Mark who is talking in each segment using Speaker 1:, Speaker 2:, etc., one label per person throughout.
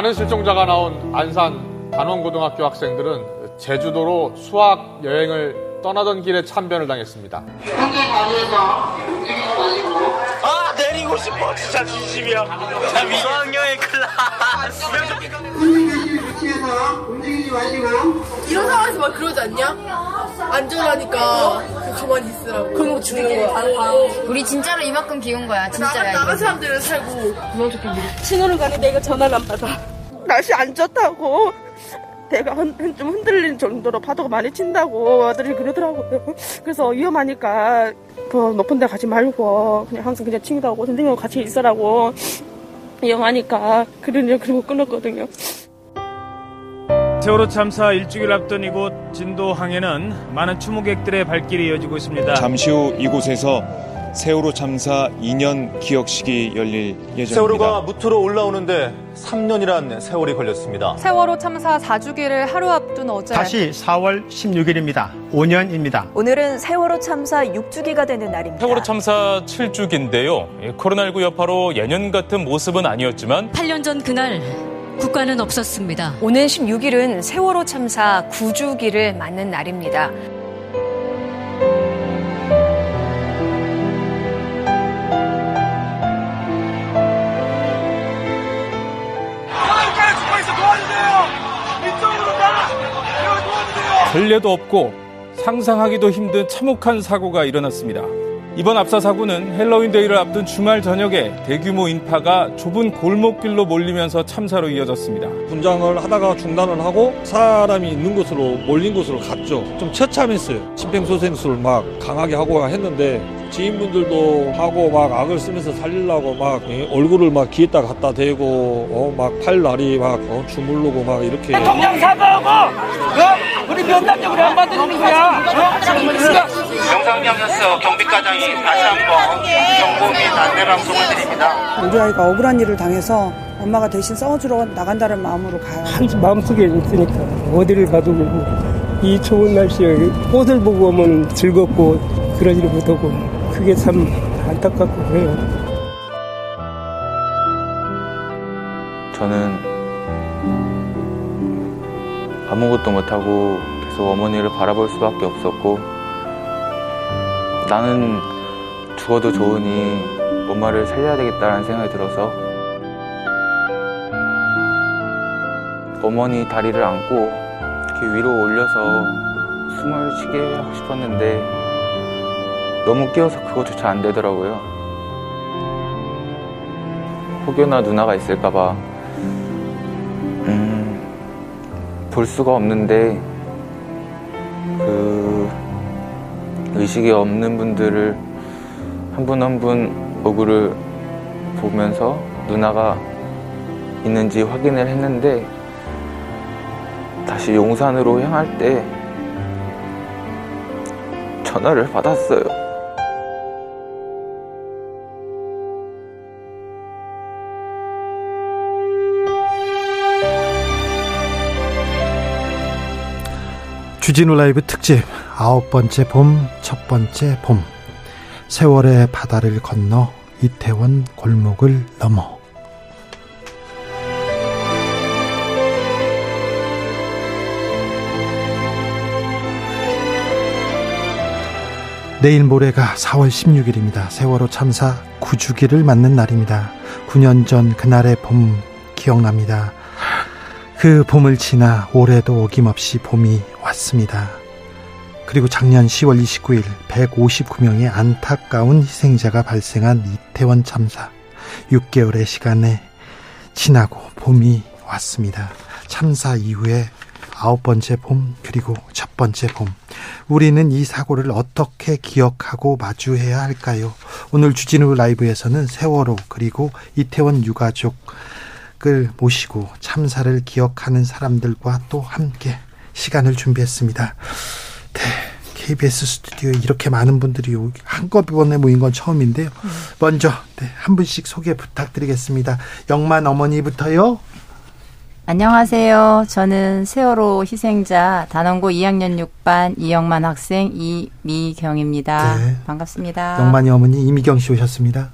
Speaker 1: 많은 실종자가 나온 안산 단원고등학교 학생들은 제주도로 수학 여행을 떠나던 길에 참변을 당했습니다.
Speaker 2: 아 내리고 싶어 진짜 진심이야 나 수학여행 클라스
Speaker 3: 움직이지 마시고
Speaker 4: 이런 상황에서 막 그러지 않냐? 안전하니까 가만히 있으라고. 그런 거 주는 거야.
Speaker 5: 우리 진짜로 이만큼 기운 거야. 진짜야.
Speaker 4: 나간
Speaker 5: 이거.
Speaker 4: 사람들은 살고.
Speaker 6: 신호를 가는데 이거 전화를 안 받아. 날씨 안 좋다고. 배가 흔, 흔- 좀 흔들리는 정도로 파도가 많이 친다고 아들이 그러더라고요. 그래서 위험하니까 더 높은 데 가지 말고 그냥 항상 그냥 친구하고 선생님하고 같이 있으라고 위험하니까 그러냐 그리고 끊었거든요.
Speaker 7: 세월호 참사 일주일 앞둔 이곳 진도항에는 많은 추모객들의 발길이 이어지고 있습니다.
Speaker 8: 잠시 후 이곳에서 세월호 참사 2년 기억식이 열릴 예정입니다.
Speaker 9: 세월호가 무트로 올라오는데 3년이란 세월이 걸렸습니다.
Speaker 10: 세월호 참사 4주기를 하루 앞둔 어제
Speaker 11: 다시 4월 16일입니다. 5년입니다.
Speaker 12: 오늘은 세월호 참사 6주기가 되는 날입니다.
Speaker 13: 세월호 참사 7주기인데요. 코로나19 여파로 예년 같은 모습은 아니었지만
Speaker 14: 8년 전 그날 국가는 없었습니다.
Speaker 12: 오는 16일은 세월호 참사 9주기를 맞는 날입니다.
Speaker 13: 전례도 없고 상상하기도 힘든 참혹한 사고가 일어났습니다. 이번 압사 사고는 헬로윈 데이를 앞둔 주말 저녁에 대규모 인파가 좁은 골목길로 몰리면서 참사로 이어졌습니다.
Speaker 15: 분장을 하다가 중단을 하고 사람이 있는 곳으로 몰린 곳으로 갔죠. 좀 처참했어요. 심폐소생술 막 강하게 하고 했는데 지인분들도 하고 막 악을 쓰면서 살리려고 막 예, 얼굴을 막 귀에다 갖다 대고 어, 막 팔다리 막 어, 주물르고 막 이렇게
Speaker 2: 대통령 사과하고 어? 우리 면담력을 안 받는 거야
Speaker 16: 영상경연서 경비과장이 다시 한번 경고 및 안내 방송을 드립니다.
Speaker 17: 우리 아이가 억울한 일을 당해서 엄마가 대신 싸워주러 나간다는 마음으로 가요.
Speaker 18: 한 마음속에 있으니까 어디를 가도 이 좋은 날씨에 꽃을 보고 오면 즐겁고 그러지를 못하고 그게 참 안타깝고 그래요.
Speaker 19: 저는 아무것도 못하고 계속 어머니를 바라볼 수밖에 없었고 나는 죽어도 좋으니 엄마를 살려야 되겠다는 생각이 들어서 어머니 다리를 안고 이렇게 위로 올려서 숨을 쉬게 하고 싶었는데 너무 끼어서 그거조차 안 되더라고요. 혹여나 누나가 있을까봐 음, 볼 수가 없는데 그 의식이 없는 분들을 한 분 한 분 얼굴을 보면서 누나가 있는지 확인을 했는데 다시 용산으로 향할 때 전화를 받았어요.
Speaker 20: 주진우 라이브 특집 아홉 번째 봄, 첫 번째 봄. 세월의 바다를 건너 이태원 골목을 넘어. 내일 모레가 4월 16일입니다. 세월호 참사 9주기를 맞는 날입니다. 9년 전 그날의 봄 기억납니다. 그 봄을 지나 올해도 어김없이 봄이 왔습니다. 그리고 작년 10월 29일 159명의 안타까운 희생자가 발생한 이태원 참사 6개월의 시간에 지나고 봄이 왔습니다. 참사 이후에 아홉 번째 봄 그리고 첫 번째 봄 우리는 이 사고를 어떻게 기억하고 마주해야 할까요? 오늘 주진우 라이브에서는 세월호 그리고 이태원 유가족 유가족을 모시고 참사를 기억하는 사람들과 또 함께 시간을 준비했습니다. 네. KBS 스튜디오에 이렇게 많은 분들이 한꺼번에 모인 건 처음인데요. 먼저 네, 한 분씩 소개 부탁드리겠습니다. 영만 어머니부터요.
Speaker 21: 안녕하세요. 저는 세월호 희생자 단원고 2학년 6반 이영만 학생 이미경입니다. 네. 반갑습니다.
Speaker 20: 영만이 어머니 이미경 씨 오셨습니다.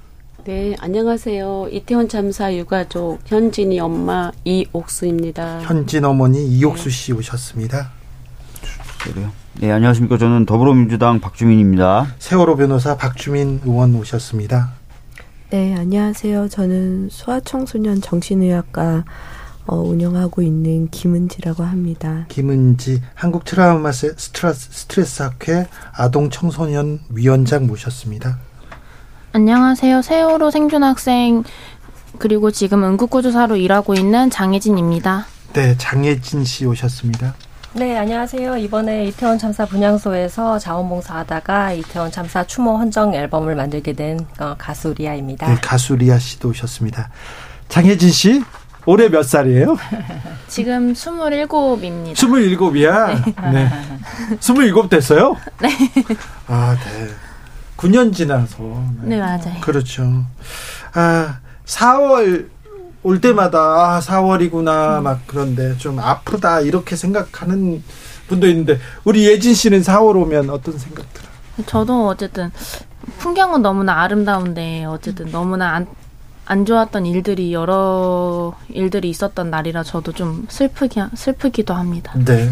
Speaker 22: 네, 안녕하세요. 이태원 참사 유가족 현진이 엄마 이옥수입니다.
Speaker 20: 현진 어머니 이옥수 씨 오셨습니다.
Speaker 23: 그래요. 네, 안녕하십니까. 저는 더불어민주당 박주민입니다.
Speaker 20: 세월호 변호사 박주민 의원 오셨습니다.
Speaker 24: 네, 안녕하세요. 저는 소아청소년 정신의학과 어, 운영하고 있는 김은지라고 합니다.
Speaker 20: 김은지 한국 트라우마 스트레스, 스트레스 학회 아동 청소년 위원장 모셨습니다.
Speaker 25: 안녕하세요. 세월호 생존 학생 그리고 지금 응급구조사로 일하고 있는 장혜진입니다.
Speaker 20: 네, 장혜진 씨 오셨습니다.
Speaker 26: 네, 안녕하세요. 이번에 이태원 참사 분향소에서 자원봉사하다가 이태원 참사 추모 헌정 앨범을 만들게 된 어, 가수 리아입니다.
Speaker 20: 네, 가수 리아 씨도 오셨습니다. 장혜진 씨, 올해 몇 살이에요?
Speaker 25: 지금 27입니다.
Speaker 20: 27이야? 네. 네. 27 됐어요?
Speaker 25: 네.
Speaker 20: 아, 네. 9년 지나서.
Speaker 25: 네, 네 맞아요.
Speaker 20: 그렇죠. 아, 4월 올 때마다 아, 4월이구나 음. 막 그런데 좀 아프다 이렇게 생각하는 분도 있는데 우리 예진 씨는 4월 오면 어떤 생각 들어요?
Speaker 25: 저도 어쨌든 풍경은 너무나 아름다운데 어쨌든 너무나 안, 안 좋았던 일들이 여러 일들이 있었던 날이라 저도 좀 슬프기 슬프기도 합니다.
Speaker 20: 네.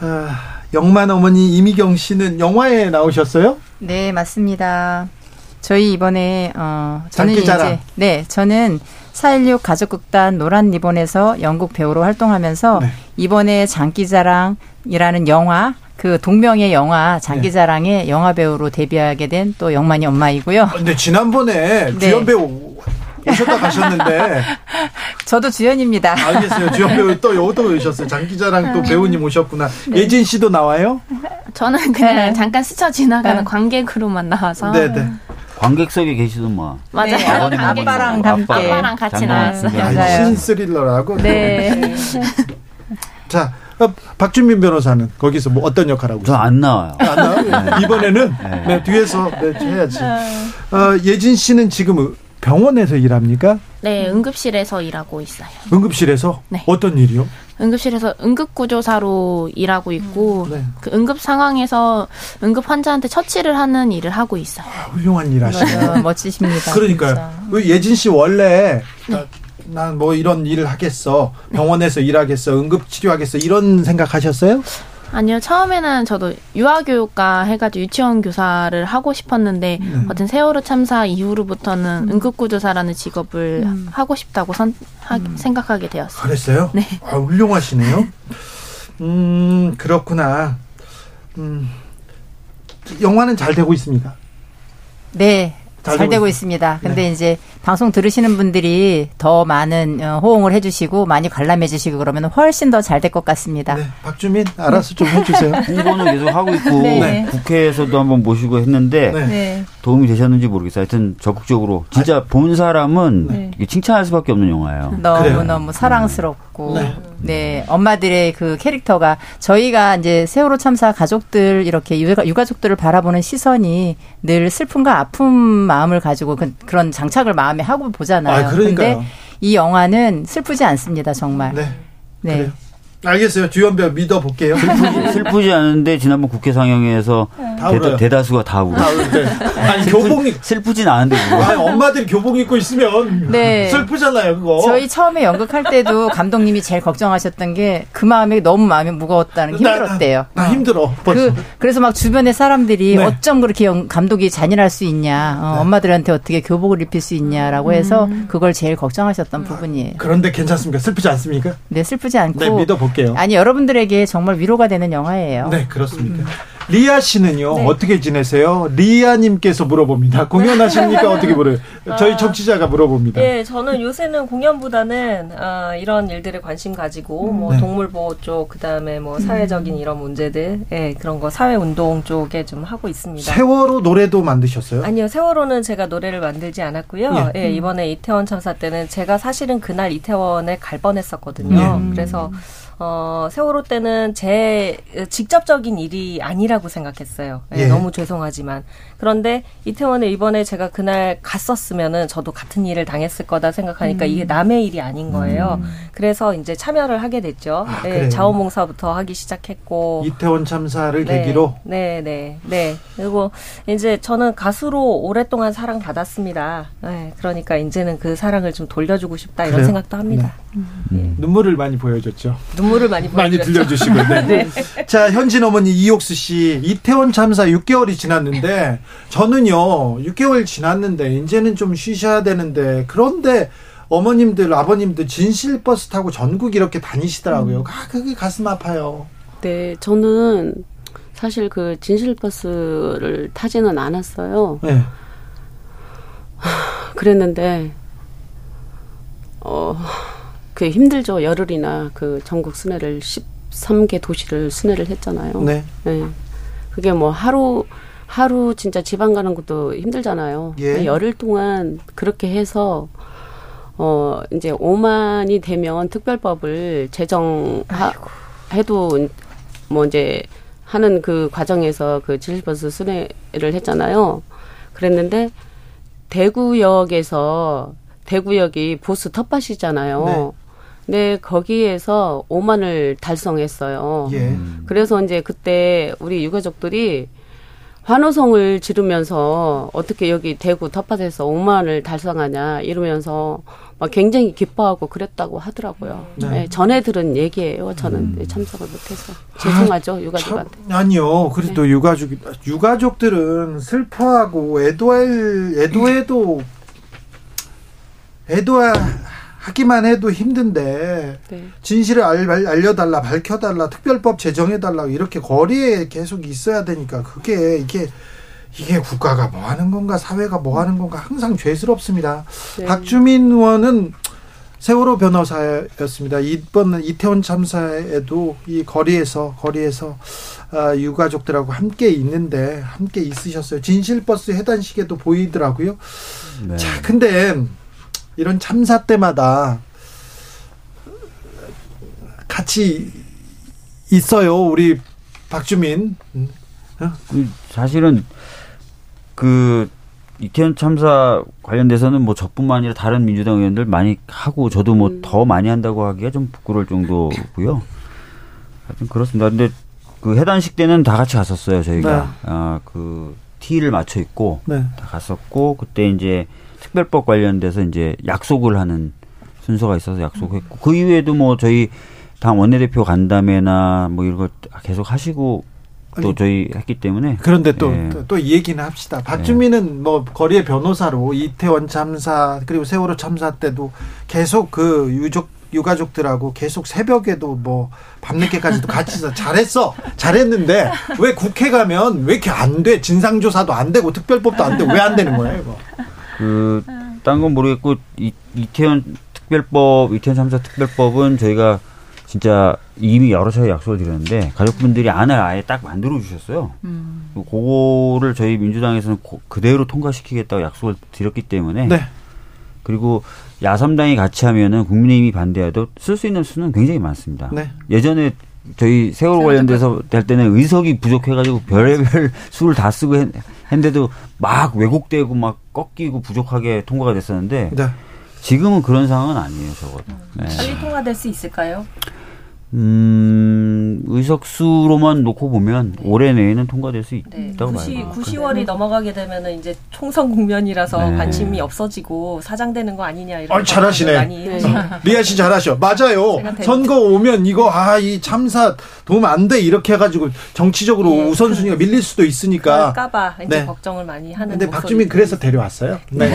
Speaker 20: 아, 영만 어머니 이미경 씨는 영화에 나오셨어요?
Speaker 21: 네, 맞습니다. 저희 이번에 어 저는 이제 네, 저는 4.16 가족극단 노란 리본에서 영국 배우로 활동하면서 네. 이번에 장기자랑이라는 영화 그 동명의 영화 장기자랑의 네. 영화 배우로 데뷔하게 된 또 영만이 엄마이고요.
Speaker 20: 근데 지난번에 네. 주연 배우 오셨다 가셨는데.
Speaker 21: 저도 주연입니다.
Speaker 20: 알겠어요. 주연 배우 또 여기도 오셨어요. 장 기자랑 또 배우님 오셨구나. 네. 예진 씨도 나와요?
Speaker 25: 저는 그냥 네. 잠깐 스쳐 지나가는 네. 관객으로만 나와서.
Speaker 23: 네네. 네. 관객석에 계시던만.
Speaker 25: 맞아요. 네,
Speaker 21: 아빠랑 함께.
Speaker 25: 아빠랑 같이 나왔어요.
Speaker 20: 맞아요. 신스릴러라고. 네. 자, 어, 박준민 변호사는 거기서 뭐 어떤 역할 하고?
Speaker 23: 저안 나와요.
Speaker 20: 안 나와요? 네. 이번에는 네. 네, 뒤에서 네, 해야지. 어, 예진 씨는 지금 병원에서 일합니까?
Speaker 25: 네, 응급실에서 일하고 있어요.
Speaker 20: 응급실에서? 네. 어떤 일이요?
Speaker 25: 응급실에서 응급구조사로 일하고 있고 음, 네. 그 응급 상황에서 응급 환자한테 처치를 하는 일을 하고 있어요. 아,
Speaker 20: 훌륭한 일 하시네요.
Speaker 21: 멋지십니다.
Speaker 20: 그러니까요. 예진 씨 원래 네. 난뭐 이런 일을 하겠어. 병원에서 일하겠어. 응급치료하겠어. 이런 생각하셨어요?
Speaker 25: 아니요, 처음에는 저도 유아교육과 해가지고 유치원 교사를 하고 싶었는데, 음. 어떤 세월호 참사 이후로부터는 음. 응급구조사라는 직업을 음. 하고 싶다고 선, 하, 음. 생각하게 되었어요.
Speaker 20: 그랬어요?
Speaker 25: 네.
Speaker 20: 아, 훌륭하시네요. 음, 그렇구나. 음, 영화는 잘 되고 있습니까?
Speaker 21: 네, 잘, 잘 되고, 있습니다. 근데 네. 이제 방송 들으시는 분들이 더 많은 어, 호응을 해주시고 많이 관람해 주시고 그러면 훨씬 더 잘 될 것 같습니다. 네.
Speaker 20: 박주민 알아서 좀 해주세요.
Speaker 23: 홍보는 계속 하고 있고 네. 국회에서도 한번 모시고 했는데 네. 네. 도움이 되셨는지 모르겠어요. 하여튼 적극적으로 진짜 아, 본 사람은 네. 칭찬할 수밖에 없는 영화예요.
Speaker 21: 너무 너무 사랑스럽고 네. 엄마들의 그 캐릭터가 저희가 이제 세월호 참사 가족들 이렇게 유가, 유가족들을 바라보는 시선이 늘 슬픔과 아픔 마음을 가지고 그, 런 장착을 마음 에 하고 보잖아요. 아, 그런데 이 영화는 슬프지 않습니다, 정말. 네.
Speaker 20: 네. 그래요. 알겠어요. 주연 배우 믿어볼게요.
Speaker 23: 슬프지, 슬프지 않은데 지난번 국회 상영에서 네. 대다, 수가다 울어. 다
Speaker 20: 네. 아니 슬프, 교복
Speaker 23: 슬프진 않은데 그거.
Speaker 20: 아니, 엄마들이 교복 입고 있으면 네. 슬프잖아요, 그거.
Speaker 21: 저희 처음에 연극할 때도 감독님이 제일 걱정하셨던 게 그 마음이 너무 마음이 무거웠다는 게 힘들었대요.
Speaker 20: 나, 나 힘들어.
Speaker 21: 그, 그래서 막 주변의 사람들이 네. 어쩜 그렇게 영, 감독이 잔인할 수 있냐, 어, 네. 엄마들한테 어떻게 교복을 입힐 수 있냐라고 해서 음. 그걸 제일 걱정하셨던 부분이에요.
Speaker 20: 그런데 괜찮습니까? 슬프지 않습니까?
Speaker 21: 네, 슬프지 않고.
Speaker 20: 네, 믿어볼게요. 볼게요.
Speaker 21: 아니 여러분들에게 정말 위로가 되는 영화예요.
Speaker 20: 네, 그렇습니까? 음. 리아 씨는요 네. 어떻게 지내세요? 리아님께서 물어봅니다. 공연하십니까? 어떻게 물어요? 저희 청취자가 물어봅니다.
Speaker 26: 예, 저는 요새는 공연보다는 어, 이런 일들에 관심 가지고 뭐 네. 동물 보호 쪽, 그다음에 뭐 사회적인 이런 문제들, 예, 그런 거 사회 운동 쪽에 좀 하고 있습니다.
Speaker 20: 세월호 노래도 만드셨어요?
Speaker 26: 아니요, 세월호는 제가 노래를 만들지 않았고요. 예, 예 이번에 이태원 참사 때는 제가 사실은 그날 이태원에 갈 뻔했었거든요. 예. 그래서 어, 세월호 때는 제 직접적인 일이 아니라고 생각했어요. 네, 예. 너무 죄송하지만. 그런데 이태원에 이번에 제가 그날 갔었으면은 저도 같은 일을 당했을 거다 생각하니까 음. 이게 남의 일이 아닌 거예요. 음. 그래서 이제 참여를 하게 됐죠. 아, 네, 자원봉사부터 하기 시작했고.
Speaker 20: 이태원 참사를 네, 계기로?
Speaker 26: 네, 네, 네. 그리고 이제 저는 가수로 오랫동안 사랑받았습니다. 네, 그러니까 이제는 그 사랑을 좀 돌려주고 싶다 이런 그래요? 생각도 합니다. 네.
Speaker 20: 음. 눈물을 많이 보여줬죠.
Speaker 26: 눈물 을 많이
Speaker 20: 많이 들려주시고. 네. 네. 자 현진 어머니 이옥수 씨 이태원 참사 6개월이 지났는데 저는요 6개월 지났는데 이제는 좀 쉬셔야 되는데 그런데 어머님들 아버님들 진실 버스 타고 전국 이렇게 다니시더라고요. 음. 아 그게 가슴 아파요.
Speaker 22: 네 저는 사실 그 진실 버스를 타지는 않았어요. 네. 그랬는데 어. 그 힘들죠. 열흘이나 그 전국 순회를 13개 도시를 순회를 했잖아요. 네. 네. 그게 뭐 하루 하루 진짜 지방 가는 것도 힘들잖아요. 예. 열흘 동안 그렇게 해서 어 이제 5만이 되면 특별법을 제정 해도 뭐 이제 하는 그 과정에서 그 지실버스 순회를 했잖아요. 그랬는데 대구역에서 대구역이 보수 텃밭이잖아요. 네. 네, 거기에서 5만을 달성했어요. 예. 그래서 이제 그때 우리 유가족들이 환호성을 지르면서 어떻게 여기 대구 텃밭에서 5만을 달성하냐 이러면서 막 굉장히 기뻐하고 그랬다고 하더라고요. 네. 네, 전에 들은 얘기예요. 저는 음. 참석을 못해서 죄송하죠 아, 유가족한테.
Speaker 20: 참, 아니요. 그래도 네. 유가족 유가족들은 슬퍼하고 애도할 애도해도 애도할 하기만 해도 힘든데 네. 진실을 알, 알려달라 밝혀달라 특별법 제정해달라 이렇게 거리에 계속 있어야 되니까 그게 이게 이게 국가가 뭐 하는 건가 사회가 뭐 하는 건가 항상 죄스럽습니다. 네. 박주민 의원은 세월호 변호사였습니다. 이번 이태원 참사에도 이 거리에서 거리에서 아, 유가족들하고 함께 있는데 함께 있으셨어요. 진실버스 해단식에도 보이더라고요. 네. 자, 근데 이런 참사 때마다 같이 있어요. 우리 박주민.
Speaker 23: 어? 사실은 그 이태원 참사 관련돼서는 뭐 저뿐만 아니라 다른 민주당 의원들 많이 하고 저도 뭐더 음. 많이 한다고 하기가 좀 부끄러울 정도고요. 하여튼 그렇습니다. 근데 그 해단식 때는 다 같이 갔었어요. 저희가 네. 아그 티를 맞춰 입고 네. 다 갔었고 그때 이제 특별법 관련돼서 이제 약속을 하는 순서가 있어서 약속했고 그 이후에도 뭐 저희 당 원내대표 간담회나 뭐 이런 걸 계속 하시고 또 아니, 저희 했기 때문에
Speaker 20: 그런데 또 또이 예. 얘기는 합시다. 박주민은 예. 뭐 거리의 변호사로 이태원 참사 그리고 세월호 참사 때도 계속 그 유족 유가족들하고 계속 새벽에도 뭐 밤늦게까지도 같이 서 잘했어 잘했는데 왜 국회 가면 왜 이렇게 안 돼 진상조사도 안 되고 특별법도 안 되고 왜 안 되는 거예요 이거
Speaker 23: 그 딴 건 모르겠고 이, 이태원 특별법 이태원 참사 특별법은 저희가 진짜 이미 여러 차례 약속을 드렸는데 가족분들이 안을 아예 딱 만들어 주셨어요. 음. 그거를 저희 민주당에서는 그대로 통과시키겠다고 약속을 드렸기 때문에 네. 그리고 야삼당이 같이 하면은 국민의힘이 반대해도 쓸 수 있는 수는 굉장히 많습니다. 네. 예전에 저희 세월호 관련돼서 될 때는 의석이 부족해가지고 별의별 수를 다 쓰고 했, 했는데도 막 왜곡되고 막 꺾이고 부족하게 통과가 됐었는데 네. 지금은 그런 상황은 아니에요, 적어도.
Speaker 26: 네. 빨리 통과될 수 있을까요?
Speaker 23: 음, 의석수로만 놓고 보면 네. 올해 내에는 통과될 수 네. 있다고
Speaker 26: 봐요. 9, 10월이 넘어가게 되면 은 이제 총선 국면이라서 네. 관심이 없어지고 사장되는 거 아니냐 이런.
Speaker 20: 아, 잘하시네. 많이 네. 리아 씨 잘하셔. 맞아요. 선거 오면 이거 아 이 참사 도움 안 돼 이렇게 해가지고 정치적으로 네. 우선순위가 밀릴 수도 있으니까.
Speaker 26: 까봐 이제 네. 걱정을 많이 하는.
Speaker 20: 근데 박주민 그래서 데려왔어요.
Speaker 26: 네.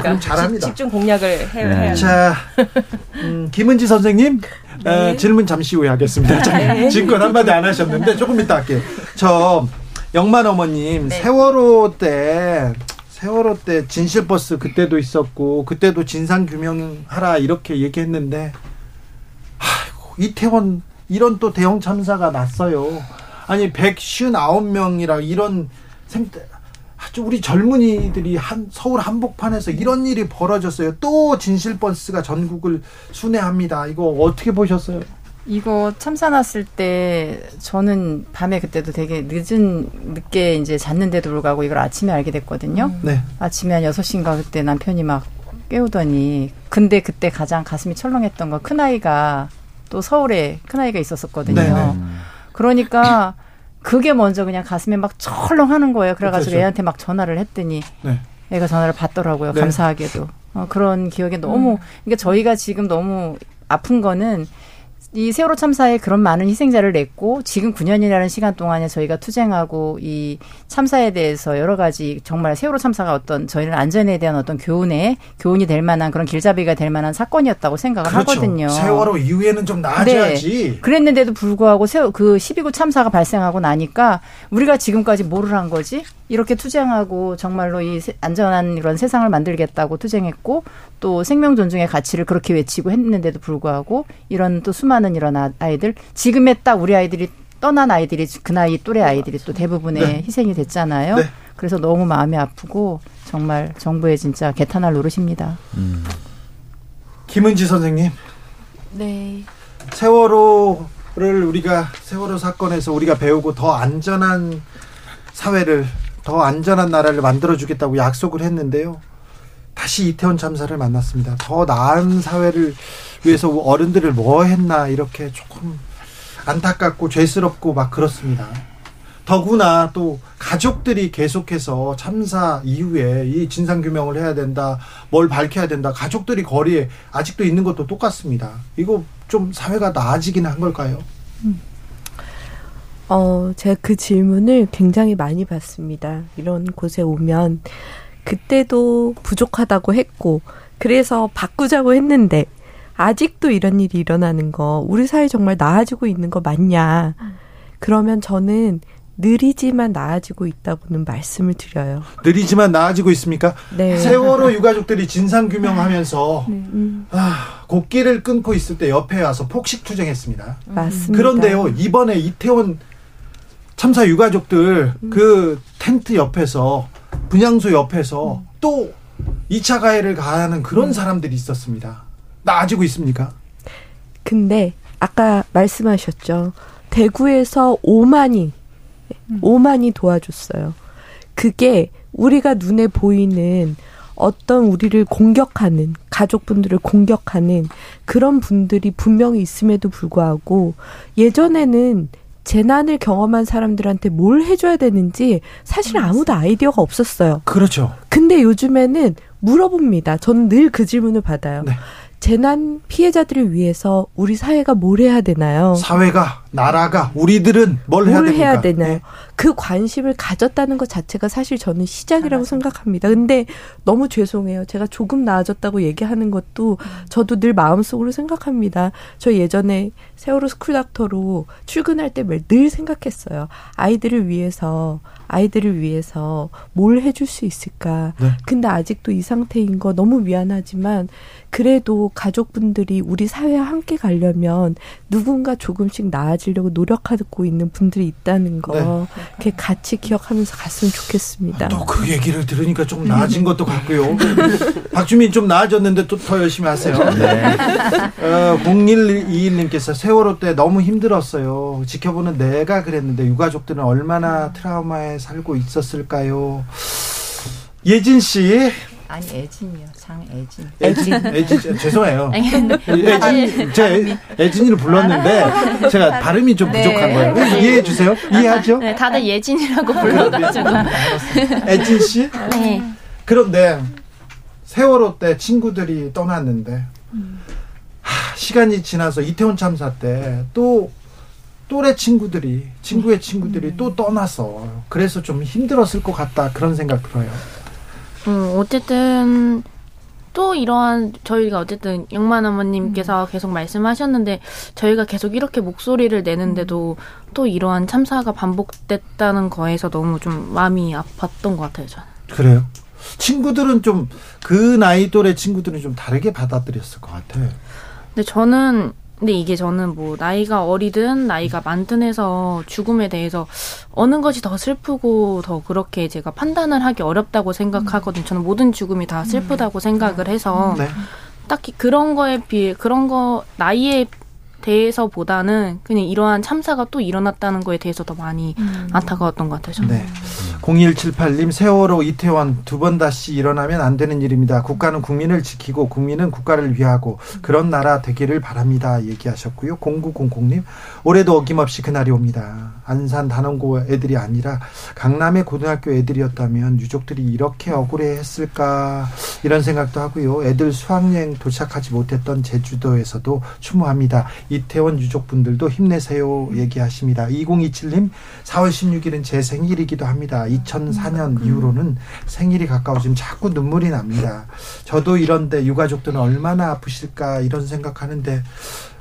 Speaker 26: 그럼 잘합니다. 집중 공략을 해, 해야
Speaker 20: 자, 음, 김은지 선생님. 네. 에, 질문 잠시 후에 하겠습니다. 네. 지금껏 한마디 안 하셨는데 조금 이따 할게요. 저 영만 어머님 네. 세월호 때 세월호 때 진실버스 그때도 있었고 그때도 진상 규명하라 이렇게 얘기했는데 아이고 이태원 이런 또 대형 참사가 났어요. 아니 159명이라 이런 생 아주 우리 젊은이들이 한 서울 한복판에서 이런 일이 벌어졌어요. 또 진실 버스가 전국을 순회합니다. 이거 어떻게 보셨어요?
Speaker 21: 이거 참사 났을 때 저는 밤에 그때도 되게 늦은 늦게 이제 잤는데도 불구하고 이걸 아침에 알게 됐거든요.
Speaker 20: 음. 네.
Speaker 21: 아침에 한 6시인가 그때 남편이 막 깨우더니 근데 그때 가장 가슴이 철렁했던 건 큰아이가 또 서울에 큰아이가 있었었거든요. 네네. 그러니까 그게 먼저 그냥 가슴에 막 철렁하는 거예요. 그래가지고 그렇죠. 애한테 막 전화를 했더니 네. 애가 전화를 받더라고요. 네. 감사하게도. 어, 그런 기억에 너무, 음. 그러니까 저희가 지금 너무 아픈 거는 이 세월호 참사에 그런 많은 희생자를 냈고 지금 9년이라는 시간 동안에 저희가 투쟁하고 이 참사에 대해서 여러 가지 정말 세월호 참사가 어떤 저희는 안전에 대한 어떤 교훈에 교훈이 될 만한 그런 길잡이가 될 만한 사건이었다고 생각을 그렇죠. 하거든요.
Speaker 20: 세월호 이후에는 좀 나아져야지. 네.
Speaker 21: 그랬는데도 불구하고 세월 그12구 참사가 발생하고 나니까 우리가 지금까지 뭐를 한 거지? 이렇게 투쟁하고 정말로 이 안전한 이런 세상을 만들겠다고 투쟁했고 또 생명 존중의 가치를 그렇게 외치고 했는데도 불구하고 이런 또 수많은 이런 아, 아이들 지금에 딱 우리 아이들이 떠난 아이들이 그 나이 또래 아이들이 또 대부분의 네. 희생이 됐잖아요. 네. 그래서 너무 마음이 아프고 정말 정부에 진짜 개탄할 노릇입니다. 음.
Speaker 20: 김은지 선생님.
Speaker 25: 네.
Speaker 20: 세월호를 우리가 세월호 사건에서 우리가 배우고 더 안전한 사회를 더 안전한 나라를 만들어주겠다고 약속을 했는데요. 다시 이태원 참사를 만났습니다. 더 나은 사회를 위해서 어른들을 뭐 했나 이렇게 조금 안타깝고 죄스럽고 막 그렇습니다. 더구나 또 가족들이 계속해서 참사 이후에 이 진상 규명을 해야 된다, 뭘 밝혀야 된다. 가족들이 거리에 아직도 있는 것도 똑같습니다. 이거 좀 사회가 나아지긴 한 걸까요? 음.
Speaker 24: 어, 제가 그 질문을 굉장히 많이 받습니다. 이런 곳에 오면 그때도 부족하다고 했고 그래서 바꾸자고 했는데 아직도 이런 일이 일어나는 거 우리 사회 정말 나아지고 있는 거 맞냐? 그러면 저는 느리지만 나아지고 있다고는 말씀을 드려요.
Speaker 20: 느리지만 나아지고 있습니까? 네. 세월호 유가족들이 진상 규명하면서 네. 음. 아, 곡기를 끊고 있을 때 옆에 와서 폭식 투쟁했습니다.
Speaker 24: 맞습니다.
Speaker 20: 그런데요 이번에 이태원 참사 유가족들 음. 그 텐트 옆에서 분향소 옆에서 음. 또 2차 가해를 가하는 그런 음. 사람들이 있었습니다. 나아지고 있습니까?
Speaker 24: 근데 아까 말씀하셨죠. 대구에서 5만이 음. 5만이 도와줬어요. 그게 우리가 눈에 보이는 어떤 우리를 공격하는 가족분들을 공격하는 그런 분들이 분명히 있음에도 불구하고 예전에는 재난을 경험한 사람들한테 뭘 해줘야 되는지 사실 아무도 아이디어가 없었어요.
Speaker 20: 그렇죠.
Speaker 24: 근데 요즘에는 물어봅니다. 저는 늘 그 질문을 받아요. 네. 재난 피해자들을 위해서 우리 사회가 뭘 해야 되나요?
Speaker 20: 사회가 나라가 우리들은 뭘,
Speaker 24: 뭘
Speaker 20: 해야,
Speaker 24: 해야 되나요? 네. 그 관심을 가졌다는 것 자체가 사실 저는 시작이라고 생각합니다. 근데 너무 죄송해요. 제가 조금 나아졌다고 얘기하는 것도 저도 늘 마음속으로 생각합니다. 저 예전에 세월호 스쿨닥터로 출근할 때 늘 생각했어요. 아이들을 위해서 아이들을 위해서 뭘 해줄 수 있을까. 네. 근데 아직도 이 상태인 거 너무 미안하지만 그래도 가족분들이 우리 사회와 함께 가려면 누군가 조금씩 나아지려고 노력하고 있는 분들이 있다는 거 네. 같이 기억하면서 갔으면 좋겠습니다.
Speaker 20: 또 그 얘기를 들으니까 좀 나아진 것도 같고요. 박주민 좀 나아졌는데 또 더 열심히 하세요. 네. 어, 0121님께서 세월호 때 너무 힘들었어요. 지켜보는 내가 그랬는데 유가족들은 얼마나 트라우마에 살고 있었을까요? 예진 씨.
Speaker 21: 아니 애진이요. 장애진.
Speaker 20: 애진. 애진. 죄송해요. 애진. 제 애진이를 불렀는데 제가 발음이 좀 부족한 네. 거예요. 이해해 주세요. 이해하죠?
Speaker 25: 네, 다들 예진이라고 불러가지고.
Speaker 20: 애진 씨.
Speaker 25: 네.
Speaker 20: 그런데 세월호 때 친구들이 떠났는데 음. 하, 시간이 지나서 이태원 참사 때 또 또래 친구들이 친구의 친구들이 음. 또 떠나서 그래서 좀 힘들었을 것 같다 그런 생각 들어요.
Speaker 25: 음, 어쨌든 또 이러한 저희가 어쨌든 영만 어머님께서 음. 계속 말씀하셨는데 저희가 계속 이렇게 목소리를 내는데도 음. 또 이러한 참사가 반복됐다는 거에서 너무 좀 마음이 아팠던 것 같아요 저는.
Speaker 20: 그래요? 친구들은 좀 그 나이 또래 친구들은 좀 다르게 받아들였을 것 같아요.
Speaker 25: 근데 저는 근데 이게 저는 뭐 나이가 어리든 나이가 많든 해서 죽음에 대해서 어느 것이 더 슬프고 더 그렇게 제가 판단을 하기 어렵다고 생각하거든요. 저는 모든 죽음이 다 슬프다고 생각을 해서 네. 딱히 그런 거에 비해 그런 거 나이에 대해서보다는 그냥 이러한 참사가 또 일어났다는 거에 대해서 더 많이 음. 안타까웠던 것 같아요. 저는. 네.
Speaker 20: 0178님 세월호 이태원 두 번 다시 일어나면 안 되는 일입니다. 국가는 국민을 지키고 국민은 국가를 위하고 그런 나라 되기를 바랍니다. 얘기하셨고요. 0900님 올해도 어김없이 그날이 옵니다. 안산 단원고 애들이 아니라 강남의 고등학교 애들이었다면 유족들이 이렇게 억울해했을까 이런 생각도 하고요. 애들 수학여행 도착하지 못했던 제주도에서도 추모합니다. 이태원 유족분들도 힘내세요 얘기하십니다. 2027님 4월 16일은 제 생일이기도 합니다. 2004년 이후로는 생일이 가까워지면 자꾸 눈물이 납니다. 저도 이런데 유가족들은 얼마나 아프실까 이런 생각하는데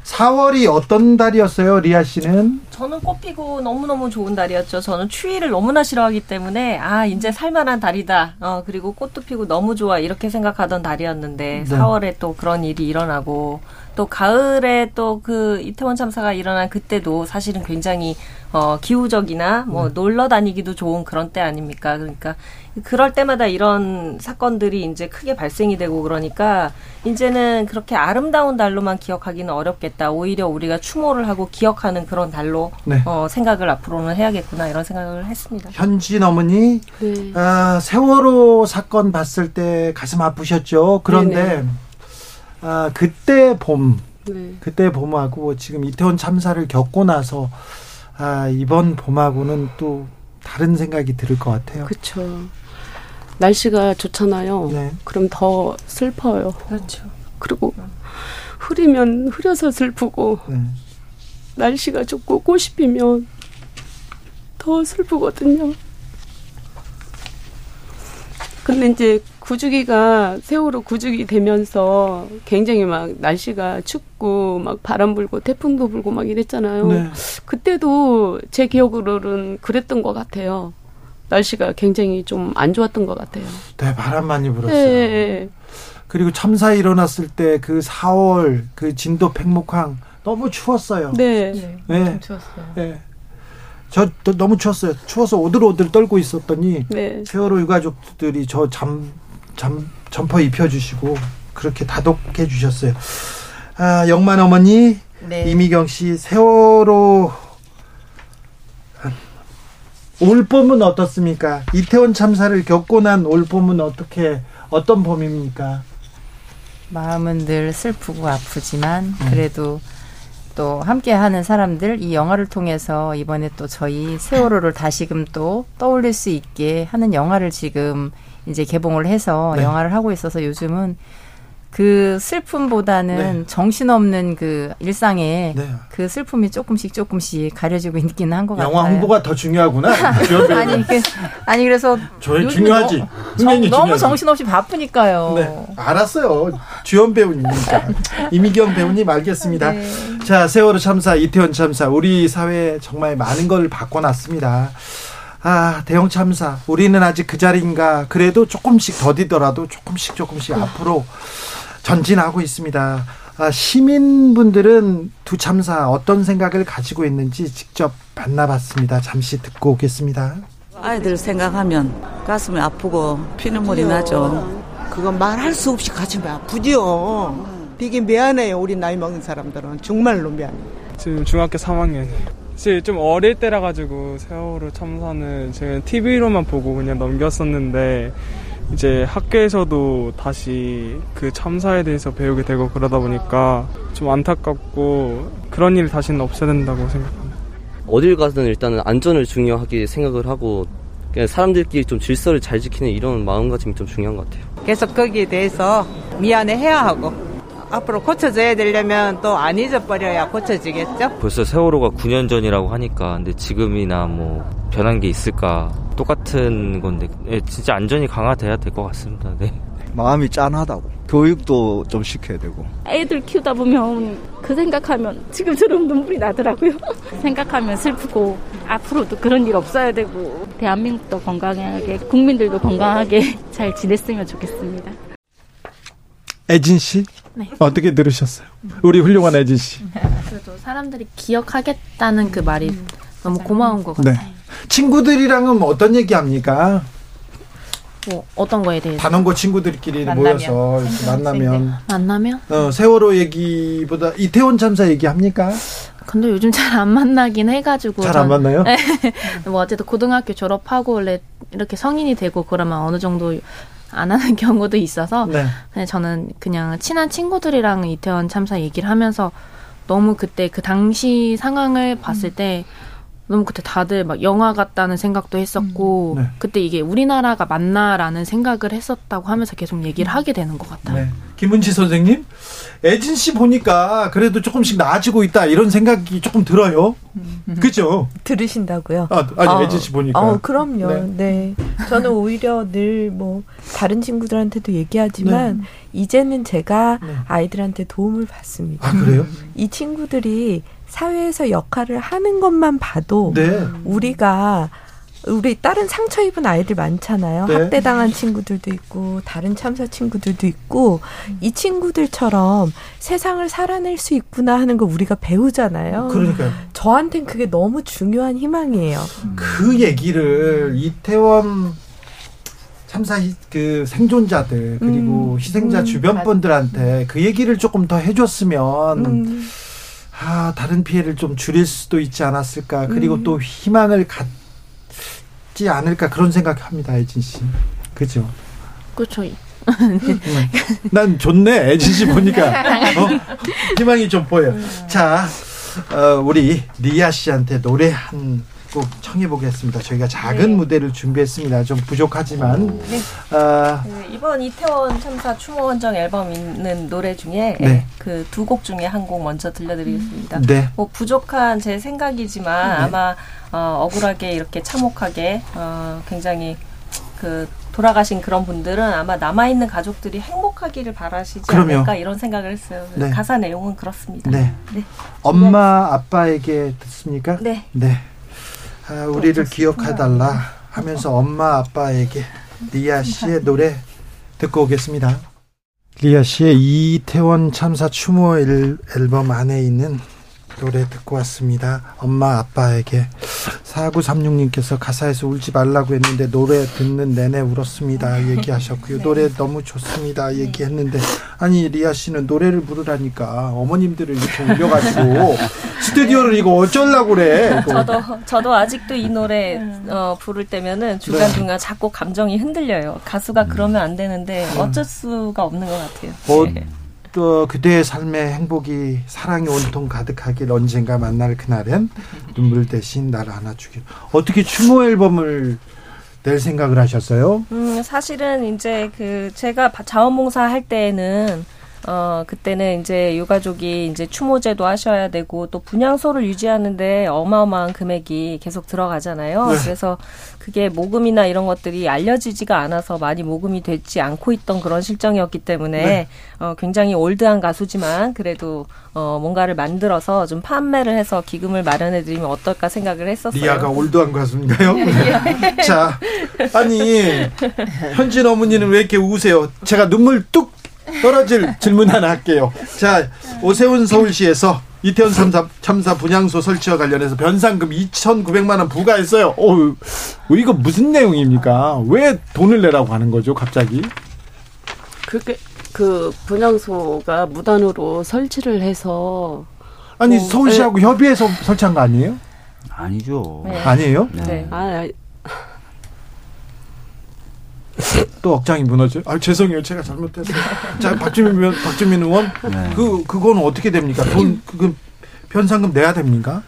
Speaker 20: 4월이 어떤 달이었어요, 리아 씨는?
Speaker 26: 저는 꽃피고 너무너무 좋은 달이었죠. 저는 추위를 너무나 싫어하기 때문에, 아, 이제 살만한 달이다. 어, 그리고 꽃도 피고 너무 좋아. 이렇게 생각하던 달이었는데, 네. 4월에 또 그런 일이 일어나고, 또 가을에 또 그 이태원 참사가 일어난 그때도 사실은 굉장히 어 기후적이나 뭐 네. 놀러 다니기도 좋은 그런 때 아닙니까? 그러니까 그럴 때마다 이런 사건들이 이제 크게 발생이 되고 그러니까 이제는 그렇게 아름다운 달로만 기억하기는 어렵겠다. 오히려 우리가 추모를 하고 기억하는 그런 달로 네. 어, 생각을 앞으로는 해야겠구나 이런 생각을 했습니다.
Speaker 20: 현진 어머니 네. 아, 세월호 사건 봤을 때 가슴 아프셨죠. 그런데 네네. 아, 그때 봄, 네. 그때 봄하고 지금 이태원 참사를 겪고 나서 아, 이번 봄하고는 또 다른 생각이 들을 것 같아요.
Speaker 22: 그렇죠. 날씨가 좋잖아요. 네. 그럼 더 슬퍼요.
Speaker 26: 그렇죠.
Speaker 22: 그리고 흐리면 흐려서 슬프고 네. 날씨가 좋고 꽃이 피면 더 슬프거든요. 근데 이제 구주기가 세월호 구주기 되면서 굉장히 막 날씨가 춥고 막 바람 불고 태풍도 불고 막 이랬잖아요. 네. 그때도 제 기억으로는 그랬던 것 같아요. 날씨가 굉장히 좀 안 좋았던 것 같아요.
Speaker 20: 네, 바람 많이 불었어요. 네. 그리고 참사 일어났을 때 그 4월 그 진도 백목항 너무 추웠어요.
Speaker 22: 네. 네.
Speaker 20: 네. 추웠어요. 네. 저 너무 추웠어요. 추워서 오들오들 떨고 있었더니 네. 세월호 유가족들이 저 잠 잠, 점퍼 입혀주시고 그렇게 다독해 주셨어요. 아, 영만 어머니 네. 이미경 씨 세월호 올 봄은 어떻습니까? 이태원 참사를 겪고 난 올 봄은 어떻게 어떤 봄입니까?
Speaker 21: 마음은 늘 슬프고 아프지만 음. 그래도 음. 또 함께하는 사람들 이 영화를 통해서 이번에 또 저희 세월호를 다시금 또 떠올릴 수 있게 하는 영화를 지금 이제 개봉을 해서 네. 영화를 하고 있어서 요즘은 그 슬픔보다는 네. 정신없는 그 일상에 네. 그 슬픔이 조금씩 조금씩 가려지고 있기는 한 것 같아요.
Speaker 20: 영화 홍보가 더 중요하구나.
Speaker 21: 아니, 그, 아니 그래서
Speaker 20: 저 중요하지.
Speaker 21: 정, 너무 정신없이 바쁘니까요.
Speaker 20: 네, 알았어요. 주연 배우님이니까 이미경 배우님 알겠습니다. 네. 자 세월호 참사, 이태원 참사, 우리 사회 정말 많은 걸 바꿔놨습니다. 아, 대형 참사. 우리는 아직 그 자리인가. 그래도 조금씩 더디더라도 조금씩 조금씩 음. 앞으로 전진하고 있습니다. 아, 시민분들은 두 참사 어떤 생각을 가지고 있는지 직접 만나봤습니다. 잠시 듣고 오겠습니다.
Speaker 27: 아이들 생각하면 가슴이 아프고 피눈물이 나죠.
Speaker 28: 그건 말할 수 없이 가슴이 아프죠. 되게 미안해요. 우리 나이 먹은 사람들은 정말로 미안해요.
Speaker 29: 지금 중학교 3학년이에요. 사실 좀 어릴 때라 가지고 세월호 참사는 제가 TV로만 보고 그냥 넘겼었는데 이제 학교에서도 다시 그 참사에 대해서 배우게 되고 그러다 보니까 좀 안타깝고 그런 일 다시는 없어야 된다고 생각합니다.
Speaker 30: 어딜 가든 일단은 안전을 중요하게 생각을 하고 그냥 사람들끼리 좀 질서를 잘 지키는 이런 마음가짐이 좀 중요한 것 같아요.
Speaker 28: 계속 거기에 대해서 미안해 해야 하고 앞으로 고쳐져야 되려면 또 안 잊어버려야 고쳐지겠죠?
Speaker 30: 벌써 세월호가 9년 전이라고 하니까 근데 지금이나 뭐 변한 게 있을까 똑같은 건데 네, 진짜 안전이 강화돼야 될 것 같습니다. 네.
Speaker 31: 마음이 짠하다고. 교육도 좀 시켜야 되고.
Speaker 32: 애들 키우다 보면 그 생각하면 지금처럼 눈물이 나더라고요. 생각하면 슬프고 앞으로도 그런 일 없어야 되고 대한민국도 건강하게 국민들도 건강하게 잘 지냈으면 좋겠습니다.
Speaker 20: 애진 씨 네. 어떻게 들으셨어요? 우리 훌륭한 애진 씨.
Speaker 25: 그래도 사람들이 기억하겠다는 그 말이 너무 고마운 것 같아요. 네.
Speaker 20: 친구들이랑은 어떤 얘기합니까?
Speaker 25: 뭐 어떤 거에 대해서
Speaker 20: 단원고 친구들끼리 만나면, 모여서 만나면
Speaker 25: 만나면
Speaker 20: 어, 세월호 얘기보다 이태원 참사 얘기합니까?
Speaker 25: 근데 요즘 잘 안 만나긴 해가지고
Speaker 20: 잘 안 만나요?
Speaker 25: 뭐 어쨌든 고등학교 졸업하고 원래 이렇게 성인이 되고 그러면 어느 정도 안 하는 경우도 있어서 네. 그냥 저는 그냥 친한 친구들이랑 이태원 참사 얘기를 하면서 너무 그때 그 당시 상황을 봤을 음. 때 너무 그때 다들 막 영화 같다는 생각도 했었고 음, 네. 그때 이게 우리나라가 맞나라는 생각을 했었다고 하면서 계속 얘기를 하게 되는 것 같아요. 네.
Speaker 20: 김은지 선생님, 애진 씨 보니까 그래도 조금씩 나아지고 있다 이런 생각이 조금 들어요. 그죠?
Speaker 24: 들으신다고요?
Speaker 20: 아, 아니 어, 애진 씨 보니까.
Speaker 24: 어, 그럼요. 네. 네. 저는 오히려 늘 뭐 다른 친구들한테도 얘기하지만 네. 이제는 제가 네. 아이들한테 도움을 받습니다.
Speaker 20: 아 그래요?
Speaker 24: 이 친구들이 사회에서 역할을 하는 것만 봐도 네. 우리가 우리 다른 상처 입은 아이들 많잖아요. 네. 학대당한 친구들도 있고 다른 참사 친구들도 있고 이 친구들처럼 세상을 살아낼 수 있구나 하는 걸 우리가 배우잖아요.
Speaker 20: 그러니까요.
Speaker 24: 저한텐 그게 너무 중요한 희망이에요.
Speaker 20: 그 얘기를 이태원 참사 그 생존자들 그리고 음, 희생자 음, 주변 분들한테 그 얘기를 조금 더 해줬으면 음. 아, 다른 피해를 좀 줄일 수도 있지 않았을까. 그리고 음. 또 희망을 갖 지 않을까 그런 생각합니다, 애진 씨. 그죠?
Speaker 25: 그렇죠.
Speaker 20: 난 좋네, 애진 씨 보니까. 어? 희망이 좀 보여. 자, 어, 우리 리아 씨한테 노래 한 꼭 청해 보겠습니다. 저희가 작은 네. 무대를 준비했습니다. 좀 부족하지만 네.
Speaker 26: 아, 그 이번 이태원 참사 추모 원정 앨범 있는 노래 중에 네. 그 두 곡 중에 한 곡 먼저 들려드리겠습니다. 네. 뭐 부족한 제 생각이지만 네. 아마 어, 억울하게 이렇게 참혹하게 어, 굉장히 그 돌아가신 그런 분들은 아마 남아 있는 가족들이 행복하기를 바라시지 그럼요. 않을까 이런 생각을 했어요. 네. 가사 내용은 그렇습니다.
Speaker 20: 네. 네. 엄마 아빠에게 듣습니까?
Speaker 26: 네.
Speaker 20: 네. 아, 우리를 기억해달라 하면서 엄마 아빠에게 리아 씨의 노래 듣고 오겠습니다. 리아 씨의 이태원 참사 추모 앨범 안에 있는 노래 듣고 왔습니다. 엄마 아빠에게 4936님께서 가사에서 울지 말라고 했는데 노래 듣는 내내 울었습니다. 얘기하셨고요. 네. 노래 너무 좋습니다. 얘기했는데 아니 리아 씨는 노래를 부르라니까 어머님들을 이렇게 울려가지고 스튜디오를 이거 어쩌려고 그래.
Speaker 26: 이거. 저도 저도 아직도 이 노래 어, 부를 때면은 중간 중간 자꾸 감정이 흔들려요. 가수가 그러면 안 되는데 어쩔 수가 없는 것 같아요.
Speaker 20: 어, 네. 또 그대의 삶의 행복이 사랑이 온통 가득하길 언젠가 만날 그날엔 눈물 대신 나를 안아주길 어떻게 추모 앨범을 낼 생각을 하셨어요?
Speaker 26: 음 사실은 이제 그 제가 자원봉사 할 때에는 어, 그때는 이제 유가족이 이제 추모제도 하셔야 되고 또 분양소를 유지하는데 어마어마한 금액이 계속 들어가잖아요. 네. 그래서 그게 모금이나 이런 것들이 알려지지가 않아서 많이 모금이 되지 않고 있던 그런 실정이었기 때문에 네. 어, 굉장히 올드한 가수지만 그래도 어, 뭔가를 만들어서 좀 판매를 해서 기금을 마련해 드리면 어떨까 생각을 했었어요.
Speaker 20: 리아가 올드한 가수인가요? 자, 아니 현진 어머니는 왜 이렇게 우세요? 제가 눈물 뚝 떨어질 질문 하나 할게요. 자, 오세훈 서울시에서 이태원 참사, 참사 분향소 설치와 관련해서 변상금 2,900만 원 부과했어요. 어, 이거 무슨 내용입니까? 왜 돈을 내라고 하는 거죠, 갑자기?
Speaker 22: 그게 그 분향소가 무단으로 설치를 해서
Speaker 20: 아니 뭐, 서울시하고 네. 협의해서 설치한 거 아니에요?
Speaker 23: 아니죠.
Speaker 20: 네. 아니에요?
Speaker 22: 네. 아,
Speaker 20: 또 억장이 무너져. 아 죄송해요, 제가 잘못했어요. 자 박주민 박주민 의원, 네. 그 그거는 어떻게 됩니까? 돈 그 변상금 내야 됩니까?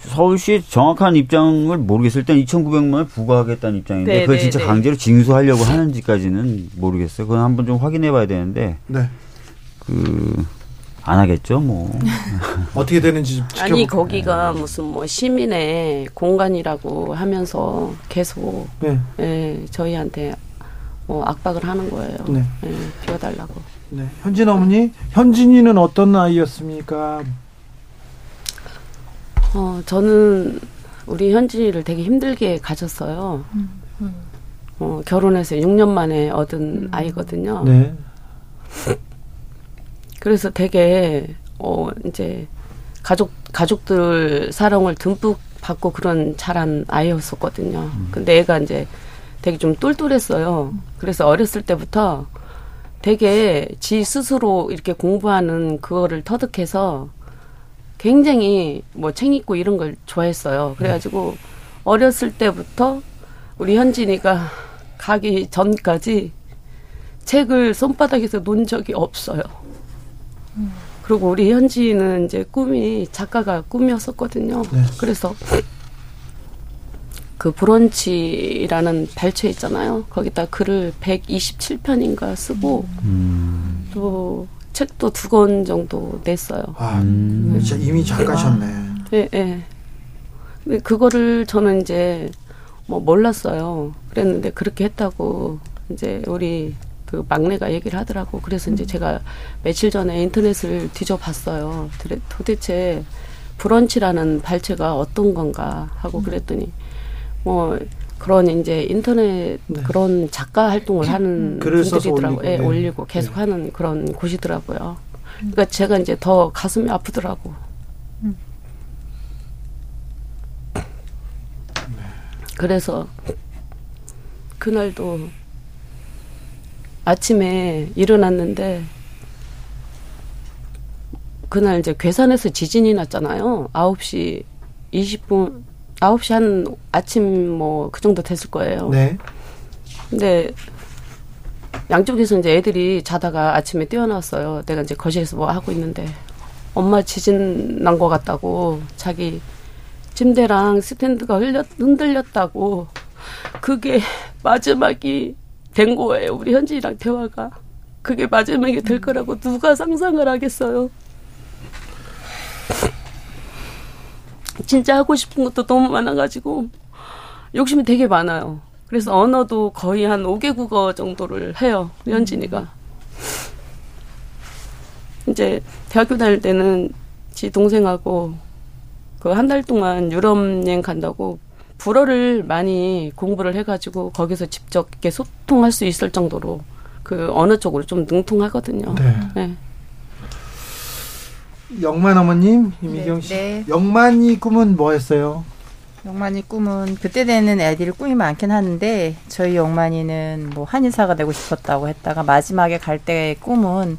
Speaker 23: 서울시 정확한 입장을 모르겠을 땐 2,900만 원 부과하겠다는 입장인데 네, 그걸 네, 진짜 네. 강제로 징수하려고 하는지까지는 모르겠어요. 그건 한번 좀 확인해 봐야 되는데. 네. 그. 안 하겠죠, 뭐.
Speaker 20: 어떻게 되는지 지켜보...
Speaker 22: 아니 거기가 무슨 뭐 시민의 공간이라고 하면서 계속 네. 예, 저희한테 뭐 압박을 하는 거예요. 네. 네 비워달라고.
Speaker 20: 네. 현진 어머니, 현진이는 어떤 아이였습니까?
Speaker 22: 어, 저는 우리 현진이를 되게 힘들게 가졌어요. 음, 음. 어, 결혼해서 6년 만에 얻은 음. 아이거든요. 네. 그래서 되게 어 이제 가족 가족들 사랑을 듬뿍 받고 그런 자란 아이였었거든요. 음. 근데 애가 이제 되게 좀 똘똘했어요. 그래서 어렸을 때부터 되게 지 스스로 이렇게 공부하는 그거를 터득해서 굉장히 뭐 책 읽고 이런 걸 좋아했어요. 그래가지고 어렸을 때부터 우리 현진이가 가기 전까지 책을 손바닥에서 논 적이 없어요. 음. 그리고 우리 현지는 이제 꿈이 작가가 꿈이었었거든요. 네. 그래서 그 브런치라는 발췌 있잖아요. 거기다 글을 127편인가 쓰고 음. 또 책도 두 권 정도 냈어요.
Speaker 20: 아, 음. 진짜 이미 작가셨네.
Speaker 22: 예, 예. 근데 그거를 저는 이제 뭐 몰랐어요. 그랬는데 그렇게 했다고 이제 우리 그 막내가 얘기를 하더라고. 그래서 이제 음. 제가 며칠 전에 인터넷을 뒤져봤어요. 도대체 브런치라는 발췌가 어떤 건가 하고 음. 그랬더니 뭐 그런 이제 인터넷 네. 그런 작가 활동을 하는 분들이더라고요. 예, 네. 올리고 계속 네. 하는 그런 곳이더라고요. 그러니까 제가 이제 더 가슴이 아프더라고. 음. 그래서 그날도 아침에 일어났는데 그날 이제 괴산에서 지진이 났잖아요. 9시 20분 9시 한 아침 뭐 그 정도 됐을 거예요. 네. 근데 양쪽에서 이제 애들이 자다가 아침에 뛰어나왔어요. 내가 이제 거실에서 뭐 하고 있는데 엄마 지진 난 것 같다고 자기 침대랑 스탠드가 흘렸, 흔들렸다고 그게 마지막이 된 거예요. 우리 현진이랑 대화가. 그게 마지막에 될 거라고 누가 상상을 하겠어요. 진짜 하고 싶은 것도 너무 많아가지고 욕심이 되게 많아요. 그래서 언어도 거의 한 5개 국어 정도를 해요. 현진이가. 이제 대학교 다닐 때는 지 동생하고 그 한 달 동안 유럽 여행 간다고 불어를 많이 공부를 해가지고 거기서 직접 이렇게 소통할 수 있을 정도로 그 어느 쪽으로 좀 능통하거든요. 네. 네.
Speaker 20: 영만 어머님, 이미경 씨. 네, 네. 영만이 꿈은 뭐였어요?
Speaker 21: 영만이 꿈은 그때 되는 애들이 꿈이 많긴 하는데 저희 영만이는 뭐 한의사가 되고 싶었다고 했다가 마지막에 갈 때의 꿈은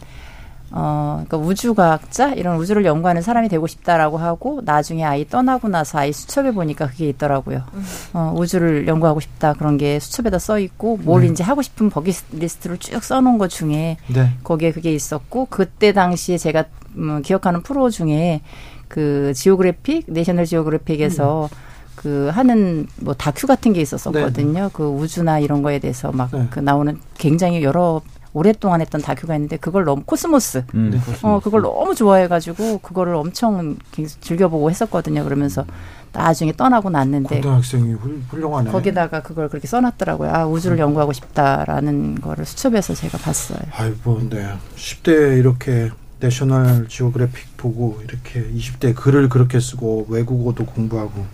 Speaker 21: 어, 그러니까 우주과학자 이런 우주를 연구하는 사람이 되고 싶다라고 하고 나중에 아이 떠나고 나서 아이 수첩에 보니까 그게 있더라고요. 음. 어, 우주를 연구하고 싶다 그런 게 수첩에다 써 있고 뭘 네. 이제 하고 싶은 bucket list를 쭉 써놓은 것 중에 네. 거기에 그게 있었고 그때 당시에 제가 음, 기억하는 프로 중에 그 Geographic National Geographic에서 음. 그 하는 뭐 다큐 같은 게 있었었거든요. 네. 그 우주나 이런 거에 대해서 막 그 네. 나오는 굉장히 여러 오랫동안 했던 다큐가 있는데 그걸 너무 코스모스. 음, 네. 어 그걸 너무 좋아해가지고 그거를 엄청 즐겨보고 했었거든요. 그러면서 나중에 떠나고 났는데
Speaker 20: 고등학생이 훌륭하네.
Speaker 21: 거기다가 그걸 그렇게 써놨더라고요. 아 우주를 음. 연구하고 싶다라는 거를 수첩에서 제가 봤어요.
Speaker 20: 아이고, 네. 10대 이렇게 National Geographic 보고 이렇게 20대 글을 그렇게 쓰고 외국어도 공부하고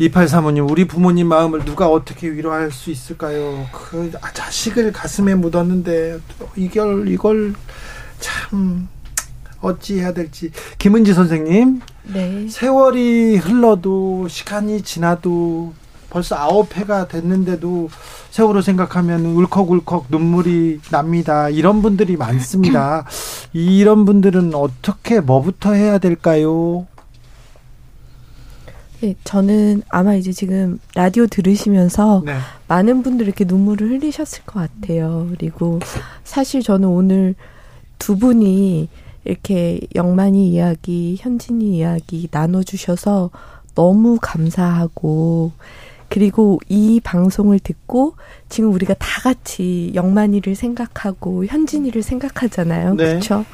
Speaker 20: 2835님, 우리 부모님 마음을 누가 어떻게 위로할 수 있을까요? 그 자식을 가슴에 묻었는데, 이걸, 이걸 참, 어찌 해야 될지. 김은지 선생님. 네. 세월이 흘러도, 시간이 지나도, 벌써 아홉 해가 됐는데도 세월을 생각하면 울컥울컥 눈물이 납니다. 이런 분들이 많습니다. 이런 분들은 어떻게 뭐부터 해야 될까요?
Speaker 24: 네, 저는 아마 이제 지금 라디오 들으시면서 네. 많은 분들이 이렇게 눈물을 흘리셨을 것 같아요. 그리고 사실 저는 오늘 두 분이 이렇게 영만이 이야기, 현진이 이야기 나눠주셔서 너무 감사하고, 그리고 이 방송을 듣고 지금 우리가 다 같이 영만이를 생각하고 현진이를 생각하잖아요. 네. 그렇죠?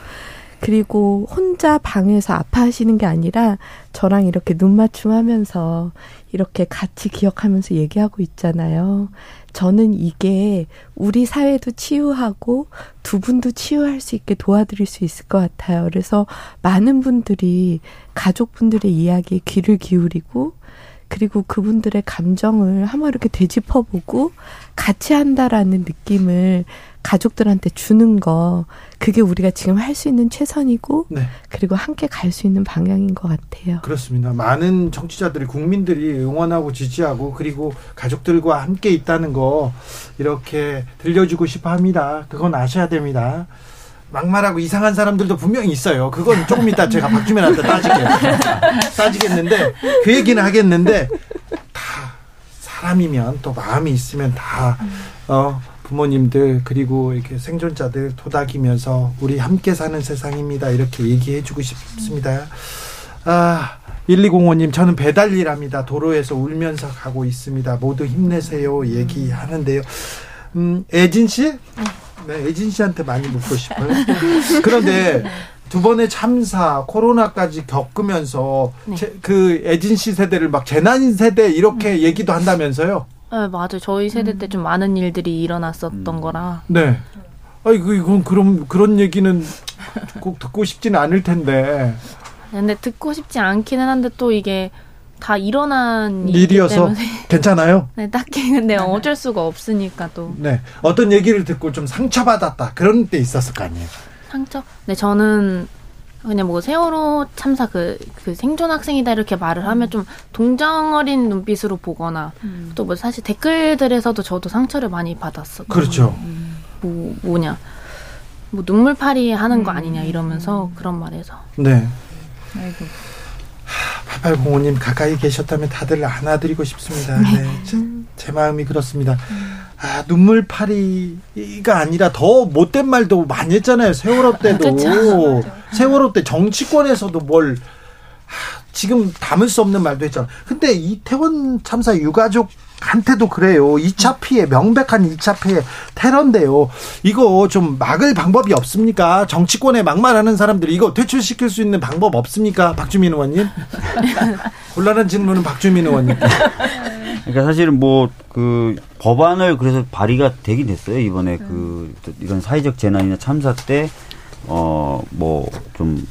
Speaker 24: 그리고 혼자 방에서 아파하시는 게 아니라 저랑 이렇게 눈 맞춤하면서 이렇게 같이 기억하면서 얘기하고 있잖아요. 저는 이게 우리 사회도 치유하고 두 분도 치유할 수 있게 도와드릴 수 있을 것 같아요. 그래서 많은 분들이 가족분들의 이야기에 귀를 기울이고 그리고 그분들의 감정을 한번 이렇게 되짚어보고 같이 한다라는 느낌을 가족들한테 주는 거 그게 우리가 지금 할 수 있는 최선이고 네. 그리고 함께 갈 수 있는 방향인 것 같아요.
Speaker 20: 그렇습니다. 많은 정치자들이 국민들이 응원하고 지지하고 그리고 가족들과 함께 있다는 거 이렇게 들려주고 싶어 합니다. 그건 아셔야 됩니다. 막말하고 이상한 사람들도 분명히 있어요. 그건 조금 이따 제가 박주민한테 따지게 따지겠는데 그 얘기는 하겠는데 다 사람이면 또 마음이 있으면 다 어. 부모님들 그리고 이렇게 생존자들 도닥이면서 우리 함께 사는 세상입니다. 이렇게 얘기해 주고 싶습니다. 아, 1205님, 저는 배달 일합니다. 도로에서 울면서 가고 있습니다. 모두 힘내세요. 얘기하는데요. 음, 애진 씨? 네, 애진 씨한테 많이 묻고 싶어요. 그런데 두 번의 참사, 코로나까지 겪으면서 네. 제, 그 애진 씨 세대를 막 재난 세대 이렇게 음. 얘기도 한다면서요?
Speaker 25: 네, 맞아요. 저희 세대 음. 때좀 많은 일들이 일어났었던 음. 거라.
Speaker 20: 네. 아이 그 이건 그럼 그런 얘기는 꼭 듣고 싶지는 않을 텐데.
Speaker 25: 근데 듣고 싶지 않기는 한데 또 이게 다 일어난
Speaker 20: 일이어서 괜찮아요?
Speaker 25: 네, 딱히 근데 어쩔 수가 없으니까 또.
Speaker 20: 네. 어떤 얘기를 듣고 좀 상처받았다 그런 때 있었을 거 아니에요?
Speaker 25: 상처? 네, 저는 그냥 뭐 세월호 참사 그, 그 생존 학생이다 이렇게 말을 하면 좀 동정어린 눈빛으로 보거나 음. 또뭐 사실 댓글들에서도 저도 상처를 많이 받았어.
Speaker 20: 그렇죠.
Speaker 25: 음. 뭐 뭐냐. 뭐 눈물파리 하는 거 아니냐 이러면서 그런 말에서.
Speaker 20: 네. 아이고. 8805님 가까이 계셨다면 다들 안아드리고 싶습니다. 네. 제, 제 마음이 그렇습니다. 아, 눈물파리가 아니라 더 못된 말도 많이 했잖아요. 세월호 때도. 세월호 때 정치권에서도 뭘 지금 담을 수 없는 말도 했잖아. 근데 이태원 참사 유가족 한테도 그래요. 2차 피해, 명백한 2차 피해 테러인데요. 이거 좀 막을 방법이 없습니까? 정치권에 막말하는 사람들 이거 퇴출시킬 수 있는 방법 없습니까? 박주민 의원님? 곤란한 질문은 박주민 의원님.
Speaker 23: 그러니까 사실은 뭐 그 법안을 그래서 발의가 되긴 됐어요. 이번에 그 이런 사회적 재난이나 참사 때 어 뭐 좀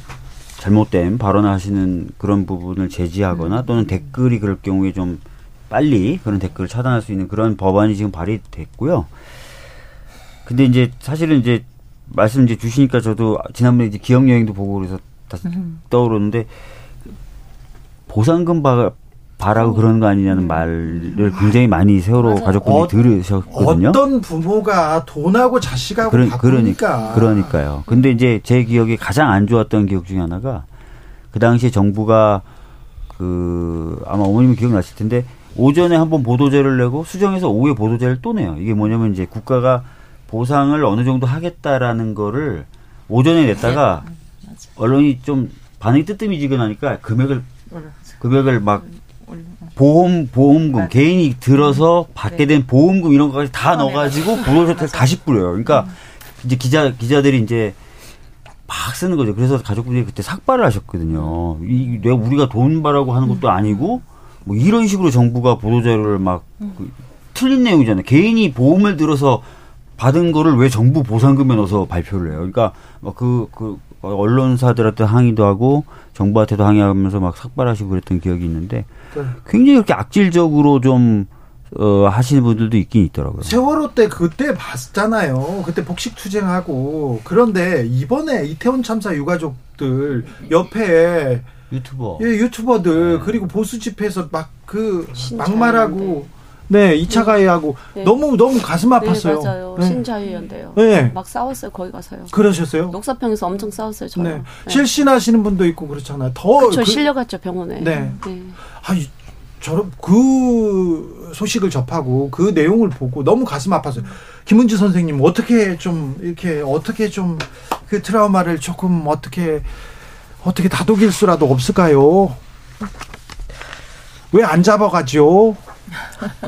Speaker 23: 잘못된 발언을 하시는 그런 부분을 제지하거나 또는 댓글이 그럴 경우에 좀 빨리 그런 댓글을 차단할 수 있는 그런 법안이 지금 발의됐고요. 근데 이제 사실은 이제 말씀 이제 주시니까 저도 지난번에 이제 기억 여행도 보고 그래서 다시 음. 떠오르는데 보상금 바, 바라고 어. 그런 거 아니냐는 말을 굉장히 많이 세월호 맞아. 가족분이 어, 들으셨거든요.
Speaker 20: 어떤 부모가 돈하고 자식하고 그러,
Speaker 23: 그러니까 그러니까요. 근데 이제 제 기억에 가장 안 좋았던 기억 중에 하나가 그 당시에 정부가 그 아마 어머님이 기억나실 텐데 오전에 한번 보도자를 내고 수정해서 오후에 보도자를 또 내요. 이게 뭐냐면 이제 국가가 보상을 어느 정도 하겠다라는 거를 오전에 냈다가 언론이 좀 반응이 뜨뜻미지근하니까 금액을 금액을 막 보험 보험금 개인이 들어서 받게 된 보험금 이런 거까지 다 넣어가지고 보도자를 다시 뿌려요. 그러니까 이제 기자 기자들이 이제 막 쓰는 거죠. 그래서 가족분들이 그때 삭발을 하셨거든요. 이 내가 우리가 돈 바라고 하는 것도 아니고 뭐 이런 식으로 정부가 보도자료를 막 그, 틀린 내용이잖아요. 개인이 보험을 들어서 받은 거를 왜 정부 보상금에 넣어서 발표를 해요? 그러니까 그, 그 언론사들한테 항의도 하고 정부한테도 항의하면서 막 삭발하시고 그랬던 기억이 있는데 네. 굉장히 그렇게 악질적으로 좀 어, 하시는 분들도 있긴 있더라고요.
Speaker 20: 세월호 때 그때 봤잖아요. 그때 복식 투쟁하고 그런데 이번에 이태원 참사 유가족들 옆에
Speaker 23: 유튜버.
Speaker 20: 예, 유튜버들 네. 그리고 보수 집회에서 막 그 막말하고 네, 2차 네. 가해하고 네. 너무 너무 가슴 네, 아팠어요.
Speaker 22: 네, 맞아요. 네. 신자유연대요.
Speaker 20: 네.
Speaker 22: 막 싸웠어요. 거기 가서요.
Speaker 20: 그러셨어요?
Speaker 22: 녹사평에서 엄청 싸웠어요. 저는. 네.
Speaker 20: 네. 실신하시는 분도 있고 그렇잖아요. 더
Speaker 22: 그쵸, 그, 실려갔죠 병원에.
Speaker 20: 네. 네. 아, 저런 그 소식을 접하고 그 내용을 보고 너무 가슴 아팠어요. 김은지 선생님 어떻게 좀 이렇게 어떻게 좀 그 트라우마를 조금 어떻게 어떻게 다독일 수라도 없을까요? 왜 안 잡아가죠?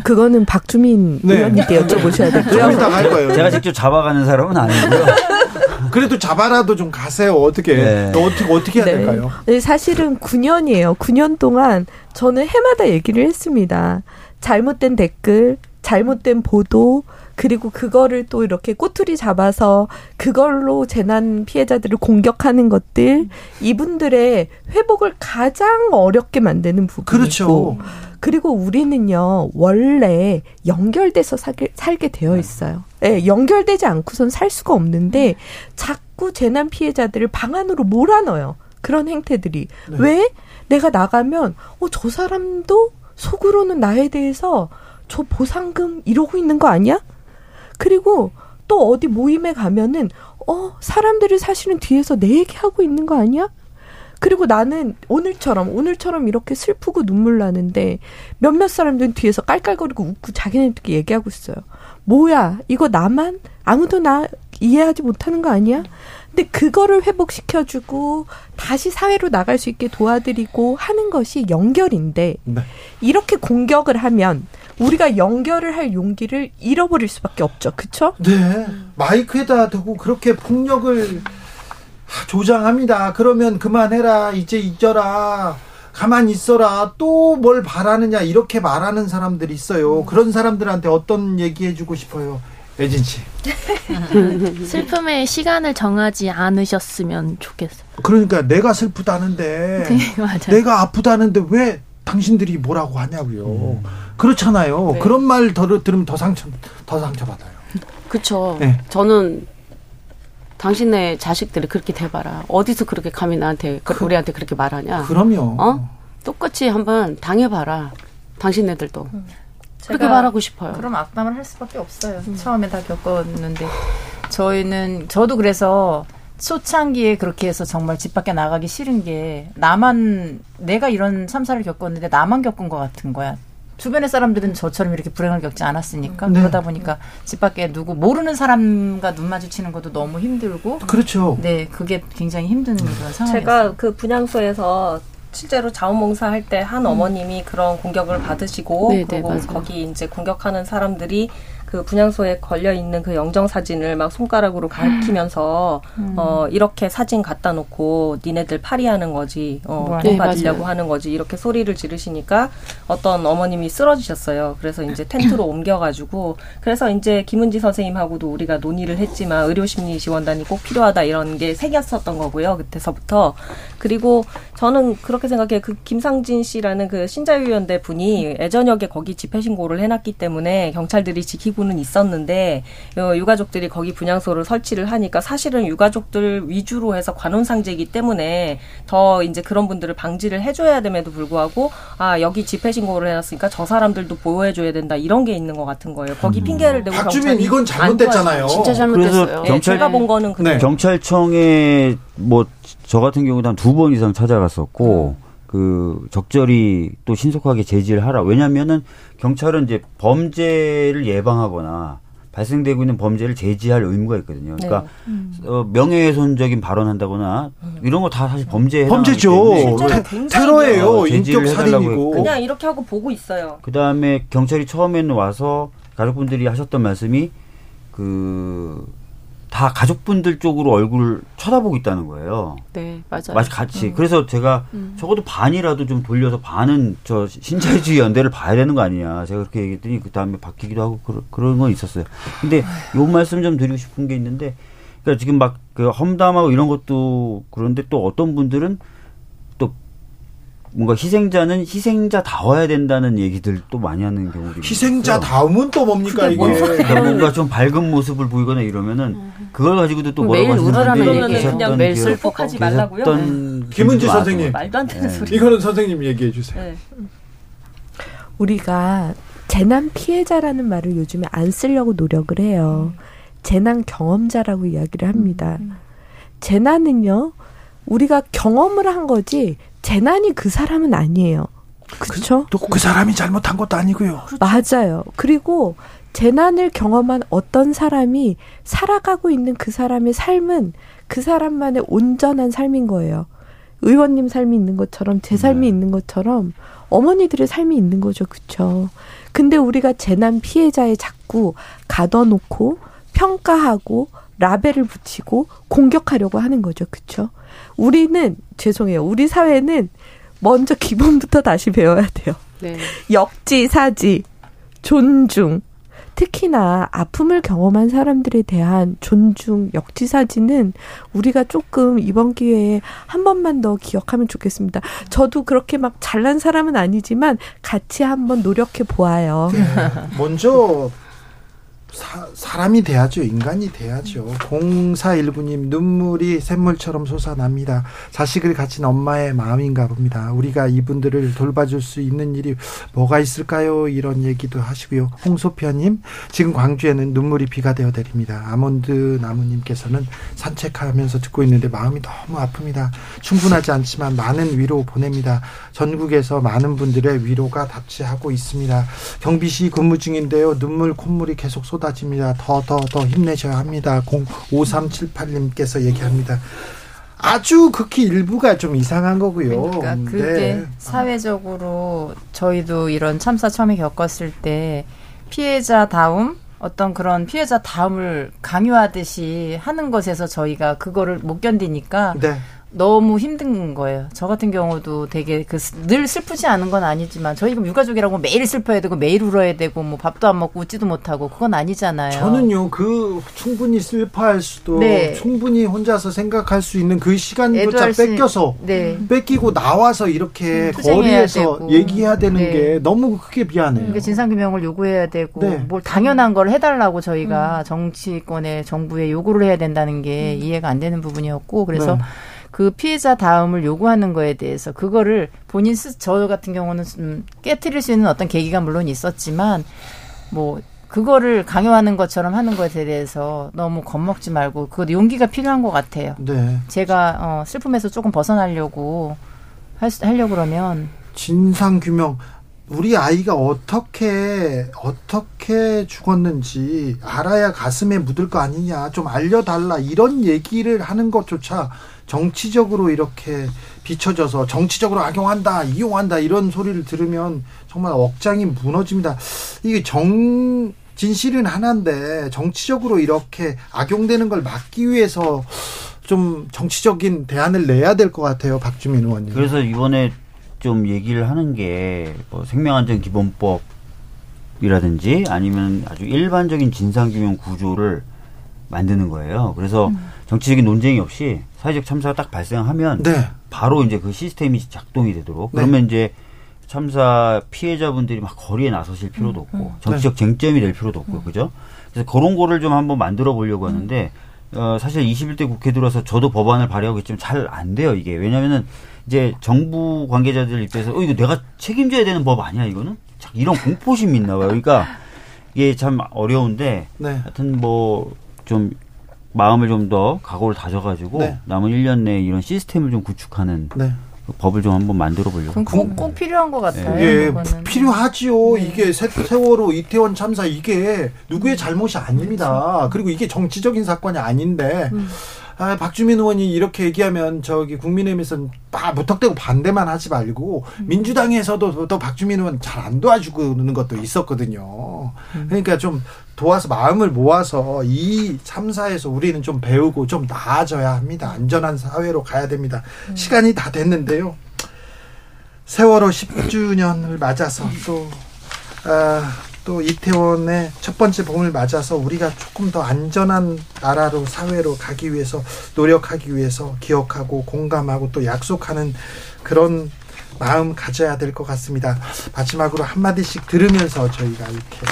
Speaker 24: 그거는 박주민 네. 의원님께 여쭤보셔야 되고요.
Speaker 23: 제가 직접 잡아가는 사람은 아니고요.
Speaker 20: 그래도 잡아라도 좀 가세요. 어떻게 네. 어떻게 어떻게 해야 네. 될까요?
Speaker 24: 네, 사실은 9년이에요. 9년 동안 저는 해마다 얘기를 했습니다. 잘못된 댓글, 잘못된 보도, 그리고 그거를 또 이렇게 꼬투리 잡아서 그걸로 재난 피해자들을 공격하는 것들 이분들의 회복을 가장 어렵게 만드는 부분이고 그렇죠. 그리고 우리는요 원래 연결돼서 살게, 살게 되어 있어요. 예, 네, 연결되지 않고선 살 수가 없는데 자꾸 재난 피해자들을 방 안으로 몰아넣어요. 그런 행태들이 네. 왜 내가 나가면 어 저 사람도 속으로는 나에 대해서 저 보상금 이러고 있는 거 아니야? 그리고 또 어디 모임에 가면은 어 사람들이 사실은 뒤에서 내 얘기하고 있는 거 아니야? 그리고 나는 오늘처럼 오늘처럼 이렇게 슬프고 눈물 나는데 몇몇 사람들은 뒤에서 깔깔거리고 웃고 자기네들끼리 얘기하고 있어요. 뭐야 이거 나만 아무도 나 이해하지 못하는 거 아니야? 근데 그거를 회복시켜주고 다시 사회로 나갈 수 있게 도와드리고 하는 것이 연결인데 네. 이렇게 공격을 하면 우리가 연결을 할 용기를 잃어버릴 수밖에 없죠. 그렇죠?
Speaker 20: 네. 마이크에다 대고 그렇게 폭력을 조장합니다. 그러면 그만해라. 이제 잊어라. 가만히 있어라. 또 뭘 바라느냐. 이렇게 말하는 사람들이 있어요. 그런 사람들한테 어떤 얘기 해주고 싶어요. 애진 씨.
Speaker 25: 슬픔의 시간을 정하지 않으셨으면 좋겠어요.
Speaker 20: 그러니까 내가 슬프다는데, 네, 내가 아프다는데 왜 당신들이 뭐라고 하냐고요. 음. 그렇잖아요. 네. 그런 말 더, 들으면 더 상처 더 상처 받아요.
Speaker 22: 그렇죠. 네. 저는 당신네 자식들이 그렇게 돼봐라. 어디서 그렇게 감히 나한테 그, 우리한테 그렇게 말하냐?
Speaker 20: 그럼요.
Speaker 22: 어? 똑같이 한번 당해봐라. 당신네들도. 음. 그렇게 말하고 싶어요.
Speaker 21: 그럼 악담을 할 수밖에 없어요. 음. 처음에 다 겪었는데 저희는 저도 그래서 초창기에 그렇게 해서 정말 집 밖에 나가기 싫은 게 나만 내가 이런 참사를 겪었는데 나만 겪은 것 같은 거야. 주변의 사람들은 저처럼 이렇게 불행을 겪지 않았으니까 네. 그러다 보니까 집 밖에 누구 모르는 사람과 눈 마주치는 것도 너무 힘들고
Speaker 20: 그렇죠.
Speaker 21: 네, 그게 굉장히 힘든 그런 상황이었어요.
Speaker 26: 제가 그 분향소에서 실제로 자원봉사 할 때 한 어머님이 그런 공격을 받으시고 네, 네, 그리고 거기 이제 공격하는 사람들이 그 분향소에 걸려 있는 그 영정 사진을 막 손가락으로 가리키면서 음. 어 이렇게 사진 갖다 놓고 니네들 파리하는 거지 어 네, 받으려고 하는 거지 이렇게 소리를 지르시니까 어떤 어머님이 쓰러지셨어요. 그래서 이제 텐트로 옮겨가지고 그래서 이제 김은지 선생님하고도 우리가 논의를 했지만 의료심리 지원단이 꼭 필요하다 이런 게 새겼었던 거고요. 그때서부터 그리고 저는 그렇게 생각해요. 그 김상진 씨라는 그 신자유연대 분이 애저녁에 거기 집회 신고를 해놨기 때문에 경찰들이 지키고 는 있었는데 어, 유가족들이 거기 분향소를 설치를 하니까 사실은 유가족들 위주로 해서 관혼상제이기 때문에 더 이제 그런 분들을 방지를 해줘야 됨에도 불구하고 아 여기 집회 신고를 해놨으니까 저 사람들도 보호해줘야 된다 이런 게 있는 것 같은 거예요. 거기 음. 핑계를 대고
Speaker 20: 박주민 이건 잘못됐잖아요.
Speaker 22: 진짜 잘못됐어요.
Speaker 23: 그래서 경찰,
Speaker 26: 네, 제가 본 거는
Speaker 23: 네. 경찰청에 뭐 저 같은 경우도 한 두 번 이상 찾아갔었고. 음. 그 적절히 또 신속하게 제지를 하라. 왜냐면은 경찰은 이제 범죄를 예방하거나 발생되고 있는 범죄를 제지할 의무가 있거든요. 그러니까 네. 음. 어, 명예훼손적인 발언한다거나 음. 이런 거 다 사실 범죄에
Speaker 20: 범죄죠. 테러예요. 인격 살인이고.
Speaker 26: 그냥 이렇게 하고 보고 있어요.
Speaker 23: 그 다음에 경찰이 처음에는 와서 가족분들이 하셨던 말씀이 그 다 가족분들 쪽으로 얼굴을 쳐다보고 있다는 거예요.
Speaker 22: 네, 맞아요.
Speaker 23: 마치 같이. 음. 그래서 제가 음. 적어도 반이라도 좀 돌려서 반은 저 신자유주의 연대를 봐야 되는 거 아니냐. 제가 그렇게 얘기했더니 그 다음에 바뀌기도 하고 그러, 그런 건 있었어요. 근데 요 말씀 좀 드리고 싶은 게 있는데, 그러니까 지금 막 그 험담하고 이런 것도 그런데 또 어떤 분들은 뭔가 희생자는 희생자다워야 된다는 얘기들 또 많이 하는 경우도
Speaker 20: 희생자다움은 또 뭡니까 이게
Speaker 23: 그러니까 뭔가 좀 밝은 모습을 보이거나 이러면 그걸 가지고도 또 뭐라고
Speaker 26: 하시는 그냥 매일 슬퍼하지 말라고요.
Speaker 20: 네. 김은지 선생님
Speaker 26: 말도 안 되는 네. 소리.
Speaker 20: 이거는 선생님 얘기해 주세요. 네.
Speaker 24: 우리가 재난 피해자라는 말을 요즘에 안 쓰려고 노력을 해요. 음. 재난 경험자라고 이야기를 합니다. 음. 재난은요, 우리가 경험을 한 거지 재난이 그 사람은 아니에요. 그렇죠?
Speaker 20: 또그 그 사람이 잘못한 것도 아니고요.
Speaker 24: 그렇죠. 맞아요. 그리고 재난을 경험한 어떤 사람이 살아가고 있는 그 사람의 삶은 그 사람만의 온전한 삶인 거예요. 의원님 삶이 있는 것처럼 제 삶이 네. 있는 것처럼 어머니들의 삶이 있는 거죠. 그렇죠? 근데 우리가 재난 피해자에 자꾸 가둬놓고 평가하고 라벨을 붙이고 공격하려고 하는 거죠. 그렇죠? 우리는 죄송해요. 우리 사회는 먼저 기본부터 다시 배워야 돼요. 네. 역지 사지, 존중, 특히나 아픔을 경험한 사람들에 대한 존중, 역지사지는 우리가 조금 이번 기회에 한 번만 더 기억하면 좋겠습니다. 저도 그렇게 막 잘난 사람은 아니지만 같이 한번 노력해 보아요. 네.
Speaker 20: 먼저 사, 사람이 돼야죠. 인간이 돼야죠. 0419님 눈물이 샘물처럼 솟아납니다. 자식을 가진 엄마의 마음인가 봅니다. 우리가 이분들을 돌봐줄 수 있는 일이 뭐가 있을까요? 이런 얘기도 하시고요. 홍소피아님 지금 광주에는 눈물이 비가 되어 내립니다. 아몬드 나무님께서는 산책하면서 듣고 있는데 마음이 너무 아픕니다. 충분하지 않지만 많은 위로 보냅니다. 전국에서 많은 분들의 위로가 답지하고 있습니다. 경비시 근무 중인데요. 눈물 콧물이 계속 쏟아 쏟아집니다. 더, 더, 더 힘내셔야 합니다. 05378님께서 얘기합니다. 아주 극히 일부가 좀 이상한 거고요.
Speaker 21: 그러니까 그게 네. 사회적으로 저희도 이런 참사 처음에 겪었을 때 피해자 다움 어떤 그런 피해자 다음을 강요하듯이 하는 것에서 저희가 그거를 못 견디니까 네. 너무 힘든 거예요. 저 같은 경우도 되게 그 늘 슬프지 않은 건 아니지만 저희 가 유가족이라고 매일 슬퍼야 되고 매일 울어야 되고 뭐 밥도 안 먹고 웃지도 못하고 그건 아니잖아요.
Speaker 20: 저는요 그 충분히 슬퍼할 수도 네. 충분히 혼자서 생각할 수 있는 그 시간조차 뺏겨서 네. 뺏기고 나와서 이렇게 음, 거리에서 되고. 얘기해야 되는 네. 게 너무 크게 미안해요.
Speaker 21: 그러니까 진상규명을 요구해야 되고 네. 뭘 당연한 걸 해달라고 저희가 음. 정치권에 정부에 요구를 해야 된다는 게 음. 이해가 안 되는 부분이었고 그래서. 네. 그 피해자 다음을 요구하는 거에 대해서 그거를 본인 스, 저 같은 경우는 좀 깨뜨릴 수 있는 어떤 계기가 물론 있었지만 뭐 그거를 강요하는 것처럼 하는 것에 대해서 너무 겁먹지 말고 그것도 용기가 필요한 것 같아요. 네. 제가 어, 슬픔에서 조금 벗어나려고 할, 하려고 그러면
Speaker 20: 진상 규명 우리 아이가 어떻게 어떻게 죽었는지 알아야 가슴에 묻을 거 아니냐 좀 알려달라 이런 얘기를 하는 것조차 정치적으로 이렇게 비춰져서 정치적으로 악용한다, 이용한다 이런 소리를 들으면 정말 억장이 무너집니다. 이게 정 진실은 하나인데 정치적으로 이렇게 악용되는 걸 막기 위해서 좀 정치적인 대안을 내야 될 것 같아요, 박주민 의원님.
Speaker 23: 그래서 이번에 좀 얘기를 하는 게 뭐 생명안전 기본법 이라든지 아니면 아주 일반적인 진상규명 구조를 만드는 거예요. 그래서 음. 정치적인 논쟁이 없이 사회적 참사가 딱 발생하면 네. 바로 이제 그 시스템이 작동이 되도록 네. 그러면 이제 참사 피해자분들이 막 거리에 나서실 필요도 없고 음, 음. 정치적 네. 쟁점이 될 필요도 없고 음. 그죠? 그래서 그런 거를 좀 한번 만들어 보려고 하는데 어, 사실 21대 국회 들어서 저도 법안을 발의하고 있지만 잘 안 돼요 이게 왜냐면은 이제 정부 관계자들 입장에서 어 이거 내가 책임져야 되는 법 아니야 이거는 이런 공포심이 있나 봐요. 그러니까 이게 참 어려운데 네. 하여튼 뭐 좀 마음을 좀 더 각오를 다져가지고 네. 남은 1년 내에 이런 시스템을 좀 구축하는 네. 그 법을 좀 한번 만들어 보려고.
Speaker 21: 꼭, 꼭 필요한 것 같아요.
Speaker 20: 예, 필요하지요. 네. 이게 세월호 이태원 참사 이게 누구의 잘못이 아닙니다. 그렇죠. 그리고 이게 정치적인 사건이 아닌데 음. 아, 박주민 의원이 이렇게 얘기하면 저기 국민의힘에서는 막 무턱대고 반대만 하지 말고 음. 민주당에서도 또 박주민 의원 잘 안 도와주는 것도 있었거든요. 음. 그러니까 좀 도와서 마음을 모아서 이 참사에서 우리는 좀 배우고 좀 나아져야 합니다. 안전한 사회로 가야 됩니다. 음. 시간이 다 됐는데요. 세월호 10주년을 맞아서 또 아, 또 이태원의 첫 번째 봄을 맞아서 우리가 조금 더 안전한 나라로 사회로 가기 위해서 노력하기 위해서 기억하고 공감하고 또 약속하는 그런 마음 가져야 될 것 같습니다. 마지막으로 한마디씩 들으면서 저희가 이렇게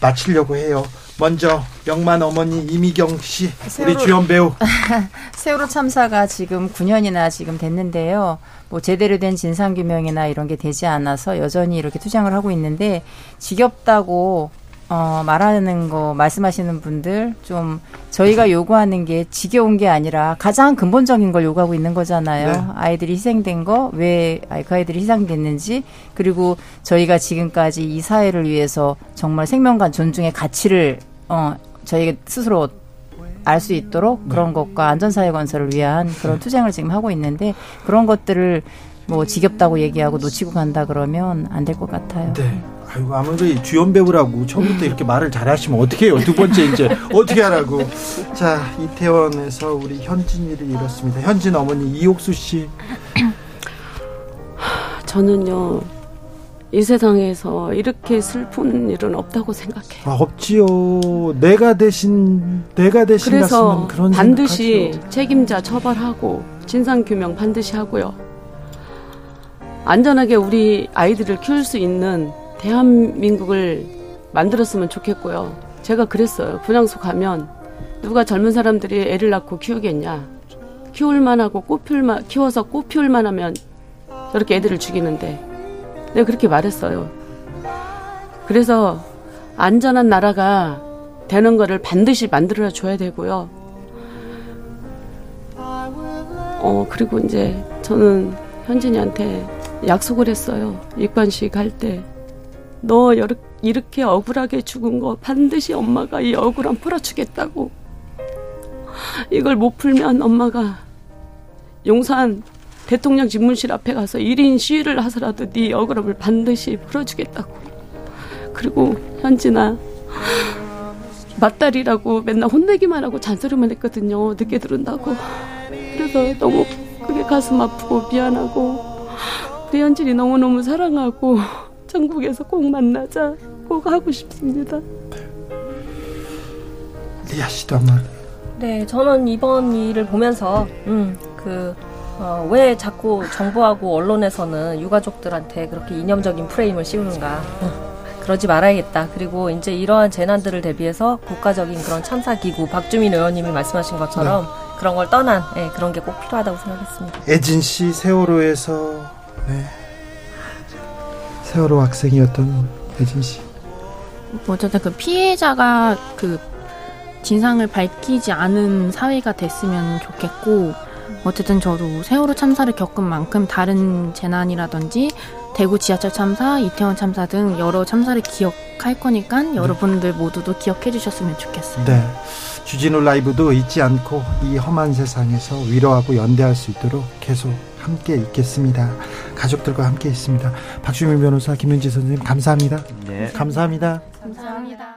Speaker 20: 마치려고 해요. 먼저 영만 어머니 이미경 씨 세월호, 우리 주연 배우
Speaker 21: 세월호 참사가 지금 9년이나 지금 됐는데요. 뭐 제대로 된 진상 규명이나 이런 게 되지 않아서 여전히 이렇게 투쟁을 하고 있는데 지겹다고 어, 말하는 거 말씀하시는 분들 좀 저희가 요구하는 게 지겨운 게 아니라 가장 근본적인 걸 요구하고 있는 거잖아요. 네. 아이들이 희생된 거, 왜 그 아이들이 희생됐는지, 그리고 저희가 지금까지 이 사회를 위해서 정말 생명과 존중의 가치를 어, 저희 스스로 알 수 있도록 그런 네. 것과 안전사회 건설을 위한 그런 네. 투쟁을 지금 하고 있는데 그런 것들을 뭐 지겹다고 얘기하고 놓치고 간다 그러면 안 될 것 같아요.
Speaker 20: 네. 아이고 아무리 주연 배우라고 처음부터 이렇게 말을 잘하시면 어떻게 해요? 두 번째 이제 어떻게 하라고? 자 이태원에서 우리 현진이를 잃었습니다. 현진 어머니 이옥수 씨.
Speaker 22: 저는요 이 세상에서 이렇게 슬픈 일은 없다고 생각해요.
Speaker 20: 아, 없지요. 내가 대신 내가 대신
Speaker 22: 그래서 그런 반드시 생각하죠. 책임자 처벌하고 진상 규명 반드시 하고요. 안전하게 우리 아이들을 키울 수 있는 대한민국을 만들었으면 좋겠고요. 제가 그랬어요. 분양소 가면 누가 젊은 사람들이 애를 낳고 키우겠냐. 키울만 하고 꽃피울만, 키워서 꽃 피울만 하면 저렇게 애들을 죽이는데 내가 그렇게 말했어요. 그래서 안전한 나라가 되는 거를 반드시 만들어 줘야 되고요. 어, 그리고 이제 저는 현진이한테 약속을 했어요. 입관식 할 때. 너 이렇게 억울하게 죽은 거 반드시 엄마가 이 억울함 풀어주겠다고. 이걸 못 풀면 엄마가 용산 대통령 집무실 앞에 가서 1인 시위를 하서라도 네 억울함을 반드시 풀어주겠다고. 그리고 현진아 맞다리라고 맨날 혼내기만 하고 잔소리만 했거든요. 늦게 들은다고. 그래서 너무 그게 가슴 아프고 미안하고 우리 현진이 너무너무 사랑하고 전국에서 꼭 만나자 꼭 하고 싶습니다.
Speaker 20: 리아 씨도 한번.
Speaker 26: 네, 저는 이번 일을 보면서 음, 그 어, 왜 자꾸 정부하고 언론에서는 유가족들한테 그렇게 이념적인 프레임을 씌우는가. 그러지 말아야겠다. 그리고 이제 이러한 재난들을 대비해서 국가적인 그런 참사기구, 박주민 의원님이 말씀하신 것처럼 네. 그런 걸 떠난 네, 그런 게 꼭 필요하다고 생각했습니다.
Speaker 20: 애진 씨 세월호에서 네. 세월호 학생이었던 애진 씨.
Speaker 25: 뭐 어쨌든 그 피해자가 그 진상을 밝히지 않은 사회가 됐으면 좋겠고 어쨌든 저도 세월호 참사를 겪은 만큼 다른 재난이라든지 대구 지하철 참사, 이태원 참사 등 여러 참사를 기억할 거니까 네. 여러분들 모두도 기억해 주셨으면 좋겠어요.
Speaker 20: 네. 주진우 라이브도 잊지 않고 이 험한 세상에서 위로하고 연대할 수 있도록 계속 함께 있겠습니다. 가족들과 함께 있습니다. 박주민 변호사, 김윤지 선생님 감사합니다. 네. 감사합니다. 감사합니다.